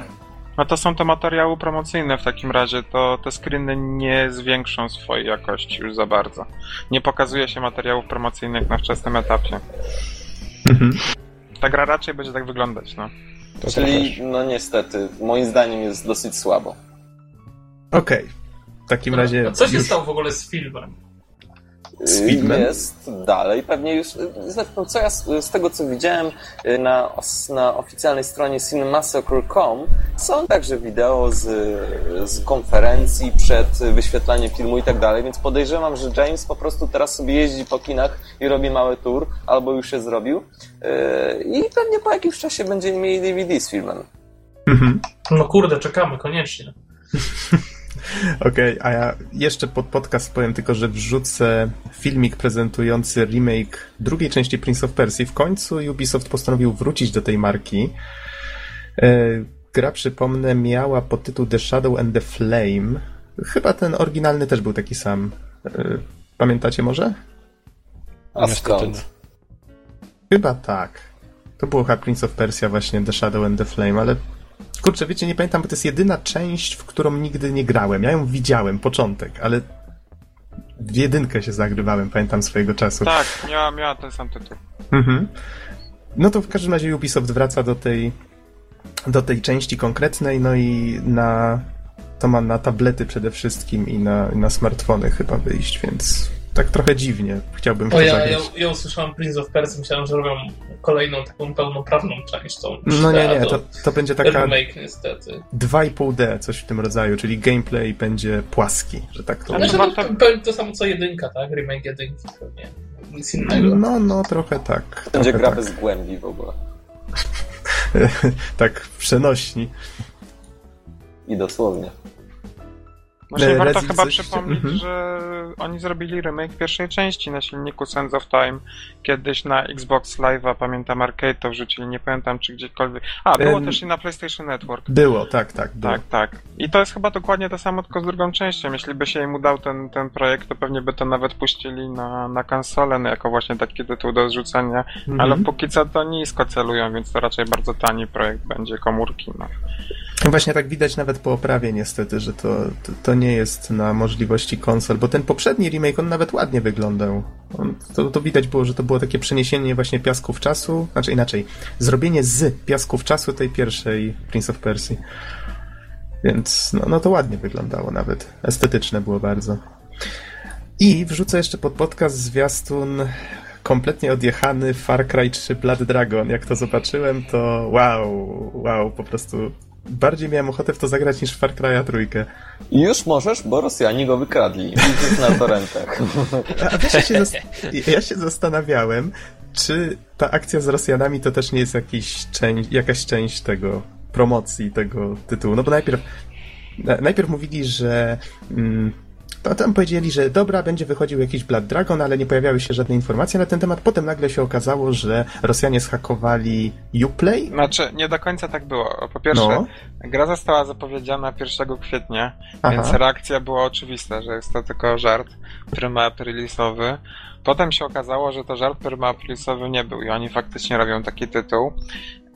No to są te materiały promocyjne w takim razie, to te screeny nie zwiększą swojej jakości już za bardzo. Nie pokazuje się materiałów promocyjnych na wczesnym etapie. Mhm. Ta gra raczej będzie tak wyglądać, no. To Czyli, no niestety, moim zdaniem jest dosyć słabo. Okej. W takim razie. A co się już- stało w ogóle z filmem? Z Y, filmem? Jest dalej, pewnie już. y, Zresztą, co ja z, z tego co widziałem y, na, na oficjalnej stronie cinemassacre.com są także wideo z, z konferencji przed wyświetlaniem filmu i tak dalej, więc podejrzewam, że James po prostu teraz sobie jeździ po kinach i robi mały tour, albo już się zrobił. I pewnie po jakimś czasie będziemy mieli DVD z filmem. Mhm. No kurde, czekamy, koniecznie. Okej, a ja jeszcze pod podcast powiem tylko, że wrzucę filmik prezentujący remake drugiej części Prince of Persia. W końcu Ubisoft postanowił wrócić do tej marki. E, Gra, przypomnę, miała podtytuł The Shadow and the Flame. Chyba ten oryginalny też był taki sam. E, Pamiętacie może? A skąd? Chyba tak. To było chyba Prince of Persia właśnie The Shadow and the Flame, ale kurczę, wiecie, nie pamiętam, bo to jest jedyna część, w którą nigdy nie grałem. Ja ją widziałem, początek, ale w jedynkę się zagrywałem, pamiętam swojego czasu. Tak, miała, miała ten sam tytuł. Mhm. No to w każdym razie Ubisoft wraca do tej do tej części konkretnej, no i na to ma na tablety przede wszystkim i na, i na smartfony chyba wyjść, więc tak trochę dziwnie. Chciałbym O to ja, ja, ja usłyszałem Prince of Persia, myślałem, że robią kolejną taką pełnoprawną część. Tą No nie, 3D, nie, to, to będzie taka Remake niestety. 2,5D, coś w tym rodzaju, czyli gameplay będzie płaski, że tak to Ale Znaczy, to no, warto- pewnie to samo co jedynka, tak? Remake jedynki pewnie. Nic innego. No, no, trochę tak. Będzie trochę gra tak. bez głębi w ogóle. tak, przenośni. I dosłownie. Właśnie E, warto chyba przypomnieć, mhm. że oni zrobili remake pierwszej części na silniku Sands of Time. Kiedyś na Xbox Live'a, pamiętam Arcade to wrzucili, nie pamiętam czy gdziekolwiek. A, było Em, też i na PlayStation Network. Było, tak, tak. Było. Tak, tak. I to jest chyba dokładnie to samo, tylko z drugą częścią. Jeśli by się im udał ten, ten projekt, to pewnie by to nawet puścili na, na konsolę, no jako właśnie taki tytuł do zrzucenia. Mhm. Ale póki co to nisko celują, więc to raczej bardzo tani projekt będzie komórki. No. Właśnie tak widać nawet po oprawie niestety, że to, to, to nie jest na możliwości konsol, bo ten poprzedni remake, on nawet ładnie wyglądał. On, to, to widać było, że to było takie przeniesienie właśnie piasków czasu, znaczy inaczej, zrobienie z piasków czasu tej pierwszej Prince of Persia. Więc no, no to ładnie wyglądało nawet. Estetyczne było bardzo. I wrzucę jeszcze pod podcast zwiastun kompletnie odjechany Far Cry 3 Blood Dragon. Jak to zobaczyłem, to wow, wow, po prostu bardziej miałem ochotę w to zagrać niż w Far Cry'a trójkę. Już możesz, bo Rosjanie go wykradli. Widzisz na torrentach. A wiesz, ja się, ja się zastanawiałem, czy ta akcja z Rosjanami to też nie jest jakiś część, jakaś część tego promocji tego tytułu. No bo najpierw, na- najpierw mówili, że mm, to tam powiedzieli, że dobra, będzie wychodził jakiś Blood Dragon, ale nie pojawiały się żadne informacje na ten temat. Potem nagle się okazało, że Rosjanie zhakowali Uplay. Znaczy, nie do końca tak było. Po pierwsze, No, gra została zapowiedziana 1 kwietnia, Aha. więc reakcja była oczywista, że jest to tylko żart pryma-aprilisowy. Potem się okazało, że to żart pryma-aprilisowy nie był i oni faktycznie robią taki tytuł.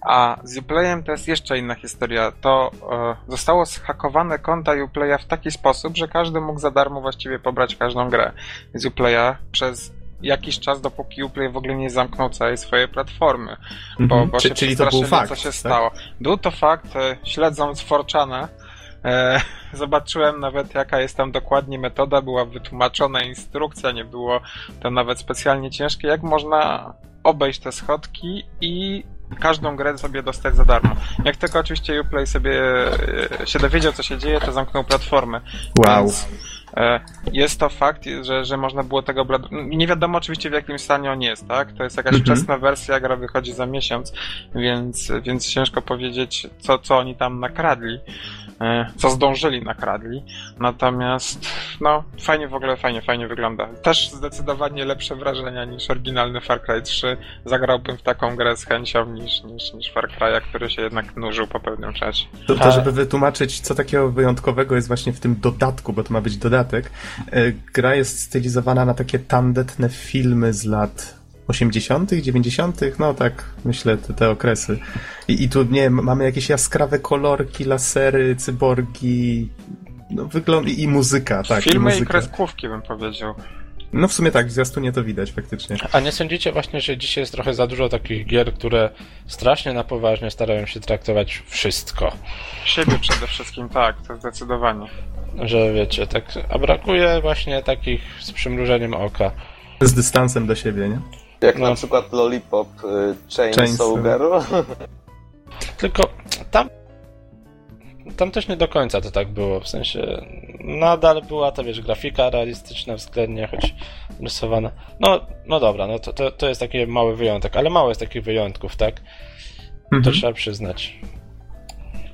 A z Uplayem to jest jeszcze inna historia. To e, zostało zhakowane konta Uplaya w taki sposób, że każdy mógł za darmo właściwie pobrać każdą grę z Uplaya przez jakiś czas, dopóki Uplay w ogóle nie zamknął całej swojej platformy bo, Mhm. bo Czy- się czyli to był fakt. co się tak? stało. Był to fakt, e, śledząc Forczana, e, zobaczyłem nawet jaka jest tam dokładnie metoda, była wytłumaczona instrukcja, nie było to nawet specjalnie ciężkie, jak można obejść te schodki i każdą grę sobie dostać za darmo. Jak tylko oczywiście Uplay sobie e, się dowiedział, co się dzieje, to zamknął platformę. Wow. Więc, e, jest to fakt, że, że można było tego blad... Nie wiadomo oczywiście w jakim stanie on jest, tak? To jest jakaś Mhm. wczesna wersja, gra wychodzi za miesiąc, więc, więc ciężko powiedzieć, co, co oni tam nakradli, co zdążyli nakradli. Natomiast, no, fajnie w ogóle, fajnie, fajnie wygląda. Też zdecydowanie lepsze wrażenia niż oryginalny Far Cry 3. Zagrałbym w taką grę z chęcią niż, niż, niż Far Cry'a, który się jednak nużył po pewnym czasie. To, to, A- żeby wytłumaczyć, co takiego wyjątkowego jest właśnie w tym dodatku, bo to ma być dodatek. e, Gra jest stylizowana na takie tandetne filmy z lat 80., 90., no tak, myślę, te, te okresy. I, I tu, nie mamy jakieś jaskrawe kolorki, lasery, cyborgi, no wygląd i, i muzyka, tak. Filmy i, muzyka. kreskówki bym powiedział. No w sumie tak, w zwiastunie to widać faktycznie. A nie sądzicie właśnie, że dzisiaj jest trochę za dużo takich gier, które strasznie na poważnie starają się traktować wszystko? Siebie przede wszystkim, tak, to zdecydowanie. Że wiecie, tak, a brakuje właśnie takich z przymrużeniem oka. Z dystansem do siebie, nie? Jak No. na przykład Lollipop y, Chainsaw Chainsaw. Girl. Tylko tam. Tam też nie do końca to tak było. W sensie nadal była to wiesz, grafika realistyczna względnie, choć rysowana. No, no dobra, no to, to, to jest taki mały wyjątek, ale mało jest takich wyjątków, tak? To Mhm. trzeba przyznać.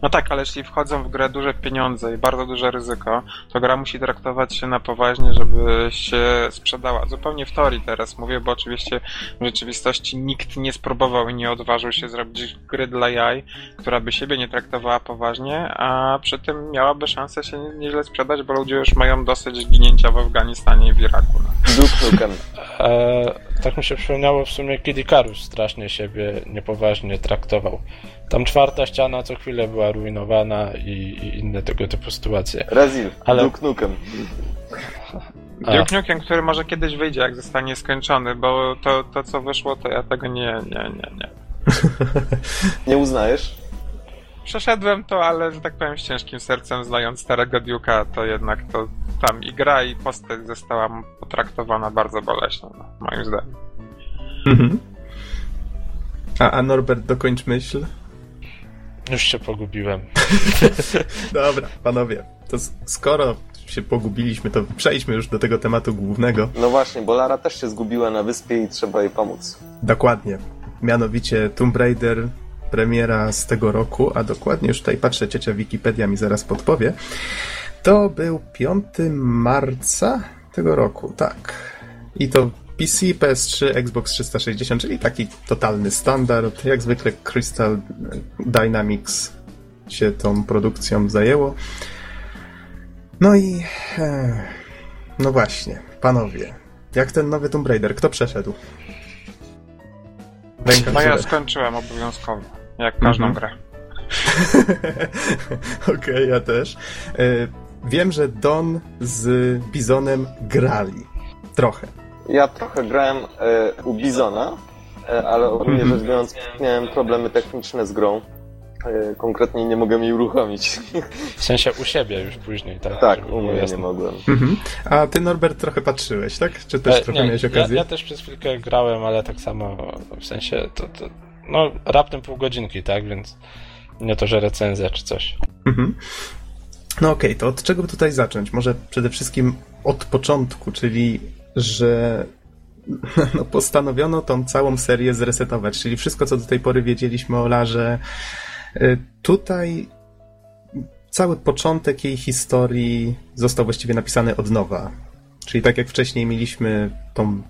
No tak, ale jeśli wchodzą w grę duże pieniądze i bardzo duże ryzyko, to gra musi traktować się na poważnie, żeby się sprzedała. Zupełnie w teorii teraz mówię, bo oczywiście w rzeczywistości nikt nie spróbował i nie odważył się zrobić gry dla jaj, która by siebie nie traktowała poważnie, a przy tym miałaby szansę się nie- nieźle sprzedać, bo ludzie już mają dosyć ginięcia w Afganistanie i w Iraku. No. Duke Nukem. Tak mi się przypomniało w sumie Kid Icarus strasznie siebie niepoważnie traktował. Tam czwarta ściana co chwilę była ruinowana i, i inne tego typu sytuacje. Rezil. Ale- Duke Nukem. Duke Nukem, który może kiedyś wyjdzie, jak zostanie skończony, bo to, to co wyszło, to ja tego nie, nie, nie, nie. Nie uznajesz? Przeszedłem to, ale że tak powiem z ciężkim sercem, znając starego Duke'a, to jednak to tam i gra i postać została potraktowana bardzo boleśnie, no, moim zdaniem. Mhm. A, a Norbert, dokończ myśl. Już się pogubiłem. Dobra, panowie, to skoro się pogubiliśmy, to przejdźmy już do tego tematu głównego. No właśnie, bo Lara też się zgubiła na wyspie i trzeba jej pomóc. Dokładnie. Mianowicie Tomb Raider, premiera z tego roku, a dokładnie już tutaj patrzę, ciocia Wikipedia mi zaraz podpowie. To był 5 marca tego roku, tak. I to PC, PS3, Xbox 360, czyli taki totalny standard. Jak zwykle Crystal Dynamics się tą produkcją zajęło. No i... e, No właśnie, panowie. Jak ten nowy Tomb Raider? Kto przeszedł? Ręka No ja skończyłem obowiązkowo, jak każdą Mhm. grę. Okej, ja też. Wiem, że Don z Bizonem grali. Trochę. Ja trochę grałem e, u Bizona, e, ale ogólnie Mhm. rzecz biorąc miałem problemy techniczne z grą. E, konkretnie nie mogłem jej uruchomić. W sensie u siebie już później, tak? tak, u mnie nie mogłem. Mhm. A ty, Norbert, trochę patrzyłeś, tak? Czy też E, trochę nie, miałeś ja, okazję? ja też przez chwilkę grałem, ale tak samo w sensie to, to no raptem pół godzinki, tak? Więc nie to, że recenzja czy coś. Mhm. No okej, to od czego tutaj zacząć? Może przede wszystkim od początku, czyli że no, postanowiono tą całą serię zresetować, czyli wszystko, co do tej pory wiedzieliśmy o Larze, Y, tutaj cały początek jej historii został właściwie napisany od nowa. Czyli tak jak wcześniej mieliśmy tą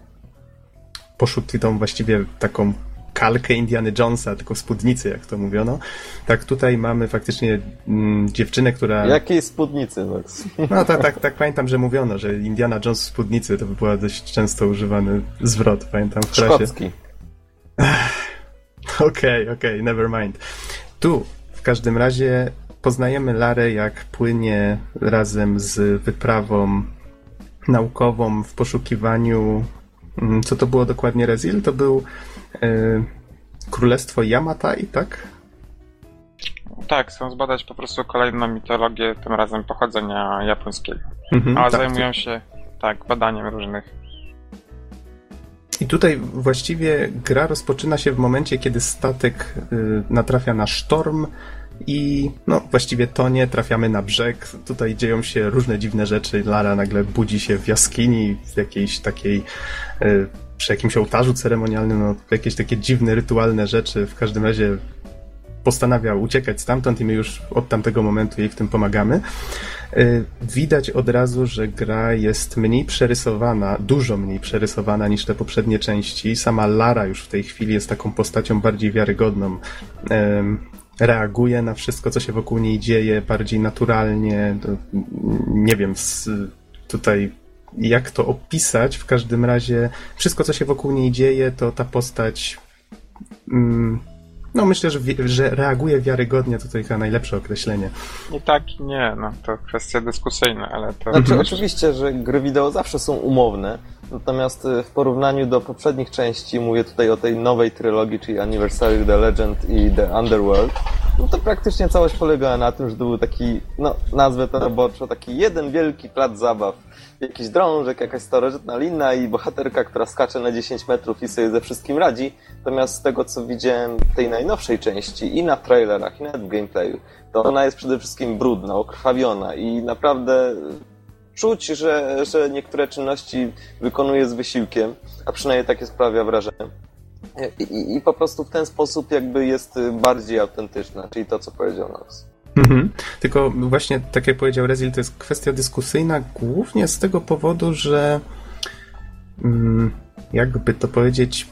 poszuki, tą właściwie taką kalkę Indiana Jonesa, tylko spódnicy, jak to mówiono. Tak tutaj mamy faktycznie mm, dziewczynę, która... Jakiej spódnicy, Max? No tak, tak, tak pamiętam, że mówiono, że Indiana Jones w spódnicy to by była dość często używany zwrot, pamiętam w. Szkocki. Okej, okej, okay, okay, never mind. Tu w każdym razie poznajemy Larę, jak płynie razem z wyprawą naukową w poszukiwaniu. mm, Co to było dokładnie Rezil? To był Królestwo Yamatai, tak? Tak, chcą zbadać po prostu kolejną mitologię, tym razem pochodzenia japońskiego. Mhm, A tak, zajmują się, tak, badaniem różnych. I tutaj właściwie gra rozpoczyna się w momencie, kiedy statek y, natrafia na sztorm i no właściwie tonie, trafiamy na brzeg. Tutaj dzieją się różne dziwne rzeczy. Lara nagle budzi się w jaskini, w jakiejś takiej y, przy jakimś ołtarzu ceremonialnym, no jakieś takie dziwne, rytualne rzeczy. W każdym razie postanawia uciekać stamtąd i my już od tamtego momentu jej w tym pomagamy. Y, Widać od razu, że gra jest mniej przerysowana, dużo mniej przerysowana niż te poprzednie części. Sama Lara już w tej chwili jest taką postacią bardziej wiarygodną. Reaguje na wszystko, co się wokół niej dzieje, bardziej naturalnie. Nie wiem, tutaj jak to opisać. W każdym razie wszystko, co się wokół niej dzieje, to ta postać mm, no myślę, że, że reaguje wiarygodnie, to chyba najlepsze określenie. I tak i nie, no to kwestie dyskusyjne, ale to... Znaczy, oczywiście, że gry wideo zawsze są umowne, natomiast y, w porównaniu do poprzednich części, mówię tutaj o tej nowej trylogii, czyli Anniversary The Legend i The Underworld, no to praktycznie całość polegała na tym, że to był taki, no nazwę to roboczo, taki jeden wielki plac zabaw. Jakiś drążek, jakaś starożytna lina i bohaterka, która skacze na 10 metrów i sobie ze wszystkim radzi. Natomiast z tego, co widziałem w tej najnowszej części i na trailerach, i nawet w gameplayu, to ona jest przede wszystkim brudna, okrwawiona i naprawdę czuć, że, że niektóre czynności wykonuje z wysiłkiem, a przynajmniej takie sprawia wrażenie. I, i, po prostu w ten sposób jakby jest bardziej autentyczna, czyli to, co powiedział Nox. Mhm. Tylko właśnie, tak jak powiedział Rezil, to jest kwestia dyskusyjna głównie z tego powodu, że mm, jakby to powiedzieć,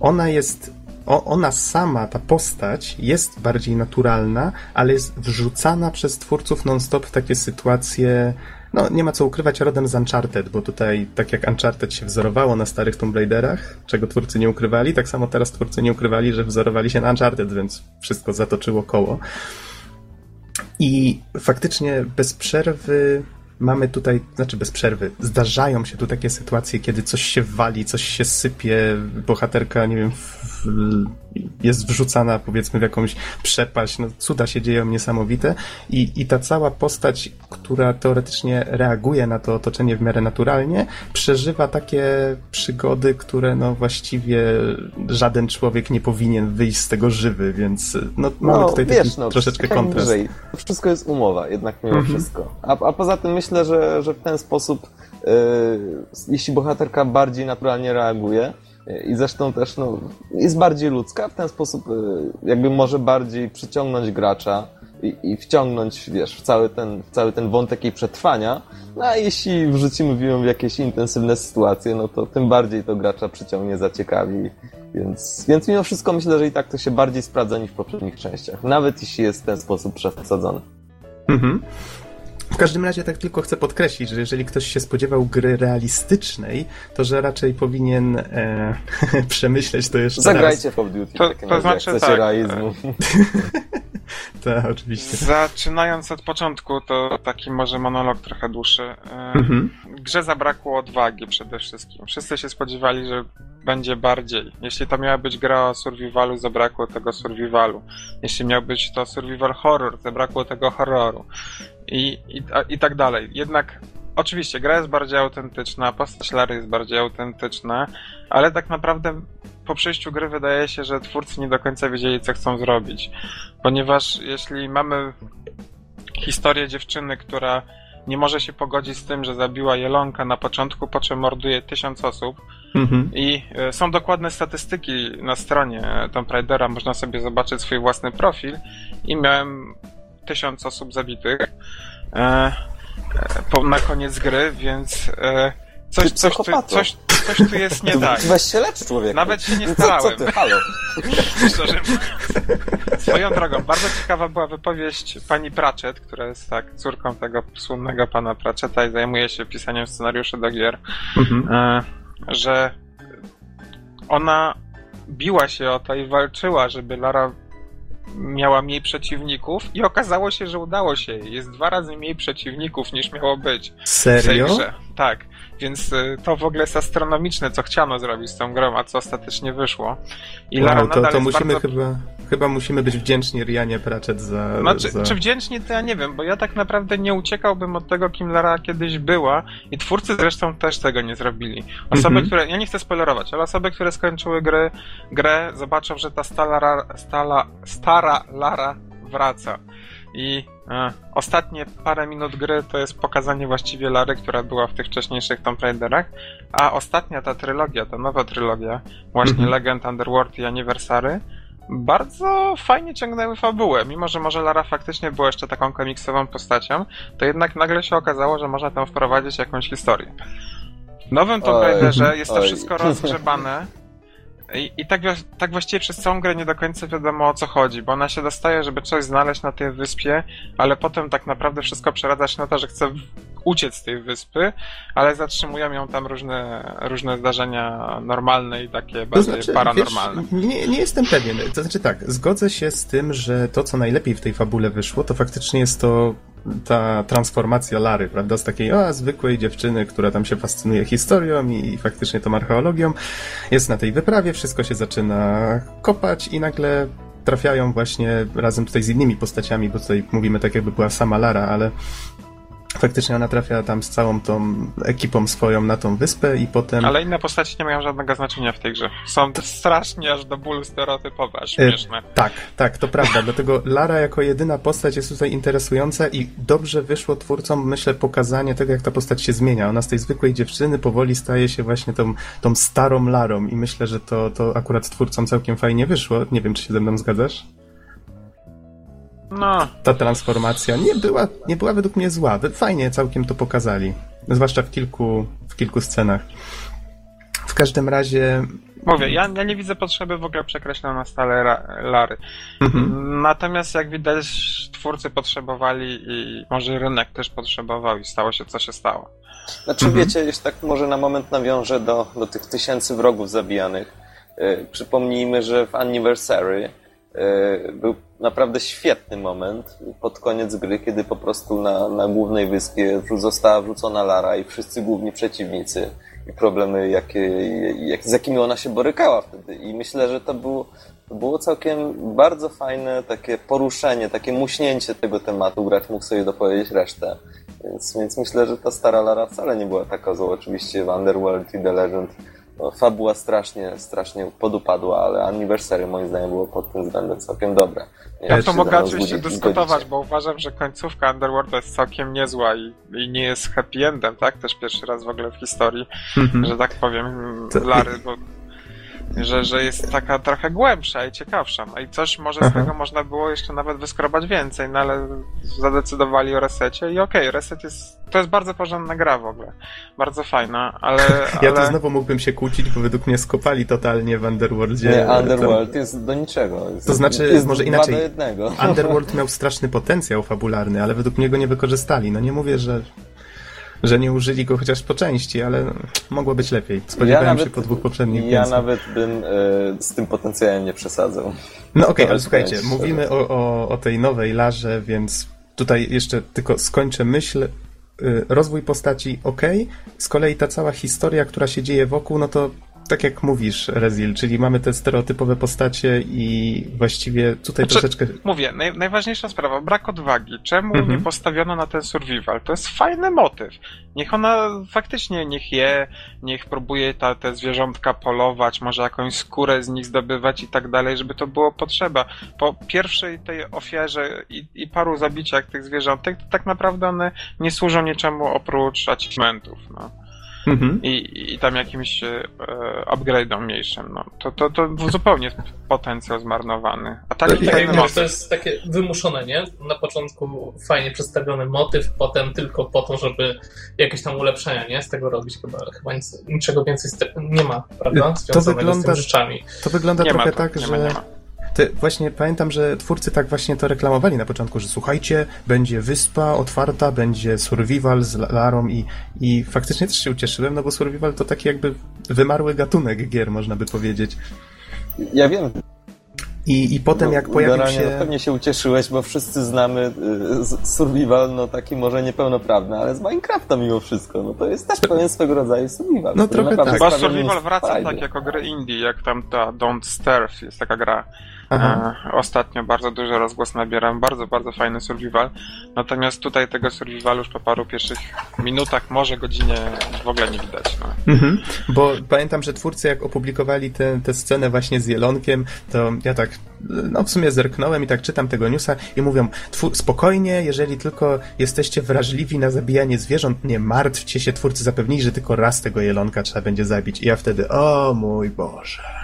ona jest, ona sama, ta postać jest bardziej naturalna, ale jest wrzucana przez twórców non-stop w takie sytuacje, no nie ma co ukrywać rodem z Uncharted, bo tutaj, tak jak Uncharted się wzorowało na starych Tomb Raiderach, czego twórcy nie ukrywali, tak samo teraz twórcy nie ukrywali, że wzorowali się na Uncharted, więc wszystko zatoczyło koło. I faktycznie bez przerwy mamy tutaj, znaczy bez przerwy, zdarzają się tu takie sytuacje, kiedy coś się wali, coś się sypie, bohaterka, nie wiem, w, jest wrzucana powiedzmy w jakąś przepaść, no cuda się dzieją niesamowite i, i ta cała postać, która teoretycznie reaguje na to otoczenie w miarę naturalnie, przeżywa takie przygody, które no właściwie żaden człowiek nie powinien wyjść z tego żywy, więc no, mamy tutaj taki wiesz, no, troszeczkę kontrast. Wyżej. Wszystko jest umowa, jednak mimo Mhm. wszystko. A, a poza tym myślę, że, że w ten sposób, yy, jeśli bohaterka bardziej naturalnie reaguje, i zresztą też no, jest bardziej ludzka, w ten sposób yy, jakby może bardziej przyciągnąć gracza i, i wciągnąć, wiesz, w cały, ten, w cały ten wątek jej przetrwania. No a jeśli wrzucimy ją w jakieś intensywne sytuacje, no to tym bardziej to gracza przyciągnie, zaciekawi. Więc, więc mimo wszystko myślę, że i tak to się bardziej sprawdza niż w poprzednich częściach. Nawet jeśli jest w ten sposób przesadzony. Mhm. W każdym razie tak tylko chcę podkreślić, że jeżeli ktoś się spodziewał gry realistycznej, to że raczej powinien e, przemyśleć to jeszcze Zagrajcie w Call of Duty, To- to znaczy tak, realizmu. raz. Tak, oczywiście. Zaczynając od początku, to taki może monolog trochę dłuższy. E, Mhm. Grze zabrakło odwagi przede wszystkim. Wszyscy się spodziewali, że będzie bardziej. Jeśli to miała być gra o survivalu, zabrakło tego survivalu. Jeśli miał być to survival horror, zabrakło tego horroru. I, i, i tak dalej. Jednak oczywiście gra jest bardziej autentyczna, postać Lary jest bardziej autentyczna, ale tak naprawdę po przejściu gry wydaje się, że twórcy nie do końca wiedzieli, co chcą zrobić. Ponieważ jeśli mamy historię dziewczyny, która nie może się pogodzić z tym, że zabiła jelonka na początku, po czym morduje tysiąc osób. Mhm. I e, są dokładne statystyki na stronie Tomb Raidera, można sobie zobaczyć swój własny profil i miałem tysiąc osób zabitych e, e, po, na koniec gry, więc e, coś, Ty coś, tu, coś, coś tu jest nie tak. Weź się lecz, człowieku. Nawet się nie Co, co starałem. ty, halo? Szczerze. Swoją drogą, bardzo ciekawa była wypowiedź pani Pratchett, która jest tak córką tego słynnego pana Pratchetta i zajmuje się pisaniem scenariuszy do gier, Mhm. e, że ona biła się o to i walczyła, żeby Lara miała mniej przeciwników i okazało się, że udało się. Jest dwa razy mniej przeciwników niż miało być w tej Serio? grze. Tak, więc y, to w ogóle jest astronomiczne, co chciano zrobić z tą grą, a co ostatecznie wyszło. I Lara Wow, to, nadal to jest musimy bardzo... chyba, chyba musimy być wdzięczni Rianie Pratchett za... Znaczy, za... czy wdzięczni, to ja nie wiem, bo ja tak naprawdę nie uciekałbym od tego, kim Lara kiedyś była i twórcy zresztą też tego nie zrobili. Osoby, Mhm. które, ja nie chcę spoilerować, ale osoby, które skończyły gry, grę, zobaczą, że ta stala, Lara- stala, stara Lara wraca. I e, ostatnie parę minut gry to jest pokazanie właściwie Lary, która była w tych wcześniejszych Tomb Raiderach, a ostatnia ta trylogia, ta nowa trylogia, właśnie Mhm. Legend, Underworld i Anniversary, bardzo fajnie ciągnęły fabułę. Mimo, że może Lara faktycznie była jeszcze taką komiksową postacią, to jednak nagle się okazało, że można tam wprowadzić jakąś historię. W nowym Tomb. Raiderze jest to wszystko rozgrzebane i, i tak, tak właściwie przez całą grę nie do końca wiadomo o co chodzi, bo ona się dostaje, żeby coś znaleźć na tej wyspie, ale potem tak naprawdę wszystko przeradza się na to, że chce uciec z tej wyspy, ale zatrzymują ją tam różne, różne zdarzenia normalne i takie To bardziej znaczy, paranormalne. wiesz, nie, nie jestem pewien. To znaczy tak, zgodzę się z tym, że to, co najlepiej w tej fabule wyszło, to faktycznie jest to ta transformacja Lary, prawda? Z takiej o, zwykłej dziewczyny, która tam się fascynuje historią i, i faktycznie tą archeologią. Jest na tej wyprawie, wszystko się zaczyna kopać i nagle trafiają właśnie razem tutaj z innymi postaciami, bo tutaj mówimy tak jakby była sama Lara, ale faktycznie ona trafia tam z całą tą ekipą swoją na tą wyspę i potem... Ale inne postaci nie mają żadnego znaczenia w tej grze. Są strasznie aż do bólu stereotypowe, aż E, śmieszne. Tak, tak, to prawda. Dlatego Lara jako jedyna postać jest tutaj interesująca i dobrze wyszło twórcom, myślę, pokazanie tego, jak ta postać się zmienia. Ona z tej zwykłej dziewczyny powoli staje się właśnie tą, tą starą Larą i myślę, że to, to akurat twórcom całkiem fajnie wyszło. Nie wiem, czy się ze mną zgadzasz? No, Ta transformacja nie była, nie była według mnie zła. Fajnie całkiem to pokazali. Zwłaszcza w kilku, w kilku scenach. W każdym razie... mówię, ja, ja nie widzę potrzeby w ogóle przekreślenia na stale ra, Lary. Mhm. Natomiast jak widać, twórcy potrzebowali i może rynek też potrzebował i stało się co się stało. Znaczy Mhm. wiecie, jeśli tak może na moment nawiążę do, do tych tysięcy wrogów zabijanych. Yy, przypomnijmy, że w Anniversary był naprawdę świetny moment pod koniec gry, kiedy po prostu na, na głównej wyspie została wrzucona Lara i wszyscy główni przeciwnicy i problemy, jakie, jak, z jakimi ona się borykała wtedy. I myślę, że to było, to było całkiem bardzo fajne takie poruszenie, takie muśnięcie tego tematu. Gracz mógł sobie dopowiedzieć resztę. Więc, więc myślę, że ta stara Lara wcale nie była taka zła. Oczywiście Underworld i The Legend fabuła strasznie, strasznie podupadła, ale Anniversary moim zdaniem było pod tym względem całkiem dobre. Nie Ja to mogę oczywiście dyskutować, bo uważam, że końcówka Underworld jest całkiem niezła i, i nie jest happy endem, tak? Też pierwszy raz w ogóle w historii, Mhm. że tak powiem, To- Lary, bo że, że jest taka trochę głębsza i ciekawsza. No i coś może z Aha. tego można było jeszcze nawet wyskrobać więcej, no ale zadecydowali o resecie i okej, reset jest, to jest bardzo porządna gra w ogóle. Bardzo fajna, ale... Ja ale... tu znowu mógłbym się kłócić, bo według mnie skopali totalnie w Underworldzie. Nie, Tam- Underworld jest do niczego. Jest, To znaczy, jest może inaczej. do jednego. Underworld miał straszny potencjał fabularny, ale według mnie go nie wykorzystali. No nie mówię, że, że nie użyli go chociaż po części, ale mogło być lepiej. Spodziewałem nawet- się po dwóch poprzednich Ja więcej. nawet bym e, z tym potencjałem nie przesadzał. No okej, ale Nawet słuchajcie, mówimy o, o, o tej nowej Larze, więc tutaj jeszcze tylko skończę myśl. Y, Rozwój postaci ok, z kolei ta cała historia, która się dzieje wokół, no to tak jak mówisz, Rezil, czyli mamy te stereotypowe postacie i właściwie tutaj Znaczy, troszeczkę... Mówię, naj, najważniejsza sprawa, brak odwagi. Czemu Mhm. nie postawiono na ten survival? To jest fajny motyw. Niech ona faktycznie niech je, niech próbuje ta, te zwierzątka polować, może jakąś skórę z nich zdobywać i tak dalej, żeby to było potrzeba. Po pierwszej tej ofierze i, i paru zabiciach tych zwierzątek, to tak naprawdę one nie służą niczemu oprócz achievementów. No. Mhm. I, i tam jakimś e, upgrade'om mniejszym. No. To, to, to zupełnie potencjał zmarnowany. A To taki ja- fajny ja- to motyw. jest takie wymuszone, nie? Na początku fajnie przedstawiony motyw, potem tylko po to, żeby jakieś tam ulepszenia, nie? Z tego robić chyba, chyba nic, niczego więcej nie ma, prawda? To Związanego wygląda- z tymi rzeczami. To wygląda Nie ma trochę tak, tak, nie że... ma, nie ma. Te, właśnie pamiętam, że twórcy tak właśnie to reklamowali na początku, że słuchajcie, będzie wyspa otwarta, będzie survival z Larą i, i faktycznie też się ucieszyłem, no bo survival to taki jakby wymarły gatunek gier, można by powiedzieć. Ja wiem, I, i potem jak pojawił się... no, pewnie się ucieszyłeś, bo wszyscy znamy y, survival, no taki może niepełnosprawny, ale z Minecrafta mimo wszystko, no to jest też pewien swego rodzaju survival. No trochę tak. Chyba Survival wraca tak jako gry indie, jak tam ta Don't Starve jest taka gra. Aha. E, ostatnio bardzo duży rozgłos nabieram, bardzo, bardzo fajny survival. Natomiast tutaj tego survivalu już po paru pierwszych minutach, może godzinie w ogóle nie widać. No. Mhm. Bo pamiętam, że twórcy jak opublikowali tę tę scenę właśnie z Jelonkiem, to ja tak, no w sumie zerknąłem i tak czytam tego newsa i mówią, spokojnie, jeżeli tylko jesteście wrażliwi na zabijanie zwierząt, nie martwcie się, twórcy zapewnili, że tylko raz tego Jelonka trzeba będzie zabić. I ja wtedy, o mój Boże.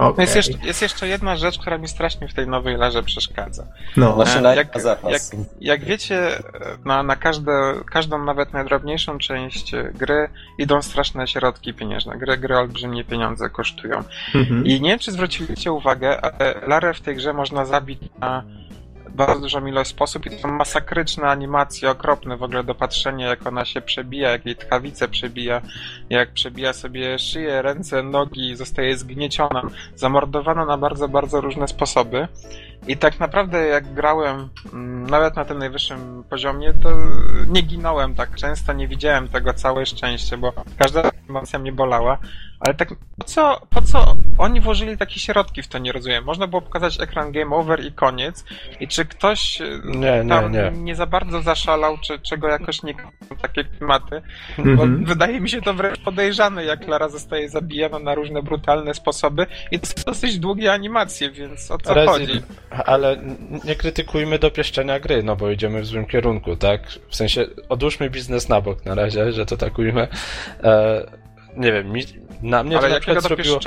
No Okej. jest, jeszcze, jest jeszcze jedna rzecz, która mi strasznie w tej nowej larze przeszkadza. No, Maszyna E, jak, jak, jak wiecie, e, na, na każde, każdą nawet najdrobniejszą część gry idą straszne środki pieniężne. Gry, gry olbrzymie pieniądze kosztują. mhm. I nie wiem, czy zwróciliście uwagę, ale Larę w tej grze można zabić na bardzo dużą ilość sposób i to są masakryczne animacje, okropne w ogóle dopatrzenie, jak ona się przebija, jak jej tchawice przebija, jak przebija sobie szyję, ręce, nogi, zostaje zgnieciona, zamordowana na bardzo, bardzo różne sposoby. I tak naprawdę jak grałem mm, nawet na tym najwyższym poziomie, to nie ginąłem tak często, nie widziałem tego całe szczęście, bo każda animacja mnie bolała. Ale tak, po co, po co oni włożyli takie środki w to, nie rozumiem. Można było pokazać ekran game over i koniec. I czy ktoś e, Nie, nie, tam nie. za bardzo zaszalał, czy czego jakoś nie takie klimaty? Bo Mhm. wydaje mi się to wręcz podejrzane, jak Lara zostaje zabijana na różne brutalne sposoby i to są dosyć długie animacje, więc o co chodzi? Ale nie krytykujmy dopieszczenia gry, no bo idziemy w złym kierunku, tak? W sensie odłóżmy biznes na bok na razie, że to tak ujmę. E, nie wiem, mi, na mnie Ale to na przykład zrobiło...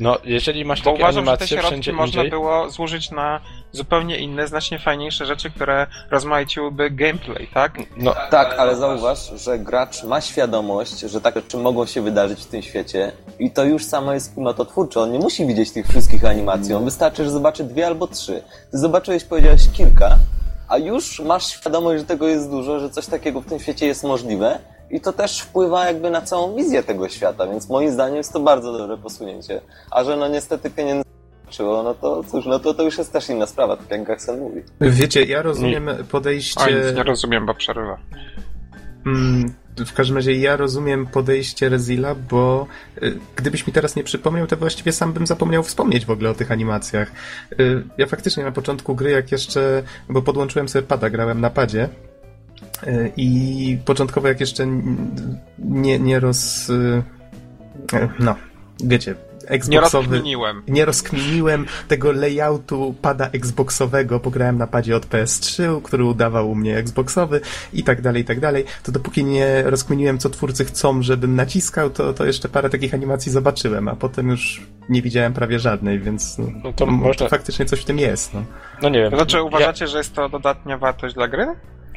No, jeżeli masz Bo takie uważam, że te animacje środki wszędzie można indziej... było zużyć na zupełnie inne, znacznie fajniejsze rzeczy, które rozmaiciłyby gameplay, tak? No, Tak, ale zauważ, że gracz ma świadomość, że takie rzeczy mogą się wydarzyć w tym świecie i to już samo jest klimatotwórcze. On nie musi widzieć tych wszystkich animacji, on wystarczy, że zobaczy dwie albo trzy. Ty zobaczyłeś, powiedziałeś kilka, a już masz świadomość, że tego jest dużo, że coś takiego w tym świecie jest możliwe i to też wpływa jakby na całą wizję tego świata, więc moim zdaniem jest to bardzo dobre posunięcie. A że no niestety pieniędzy nie no to cóż, no to, to już jest też inna sprawa, tak jak Gaxen mówi. Wiecie, ja rozumiem podejście... nic nie rozumiem, bo przerywa. Mm, w każdym razie ja rozumiem podejście Rezila, bo y, gdybyś mi teraz nie przypomniał, to właściwie sam bym zapomniał wspomnieć w ogóle o tych animacjach. Y, ja faktycznie na początku gry, jak jeszcze, bo podłączyłem sobie pada, grałem na padzie y, i początkowo jak jeszcze nie, nie roz... y, y, no, wiecie, Nie Xboxowy rozkminiłem. nie rozkminiłem tego layoutu pada Xboxowego, pograłem na padzie od PS3, który udawał u mnie Xboxowy i tak dalej, i tak dalej, to dopóki nie rozkminiłem, co twórcy chcą, żebym naciskał, to, to jeszcze parę takich animacji zobaczyłem, a potem już nie widziałem prawie żadnej, więc no, No to m- można- faktycznie coś w tym jest. No. no nie wiem. To znaczy, ja, uważacie, że jest to dodatnia wartość dla gry?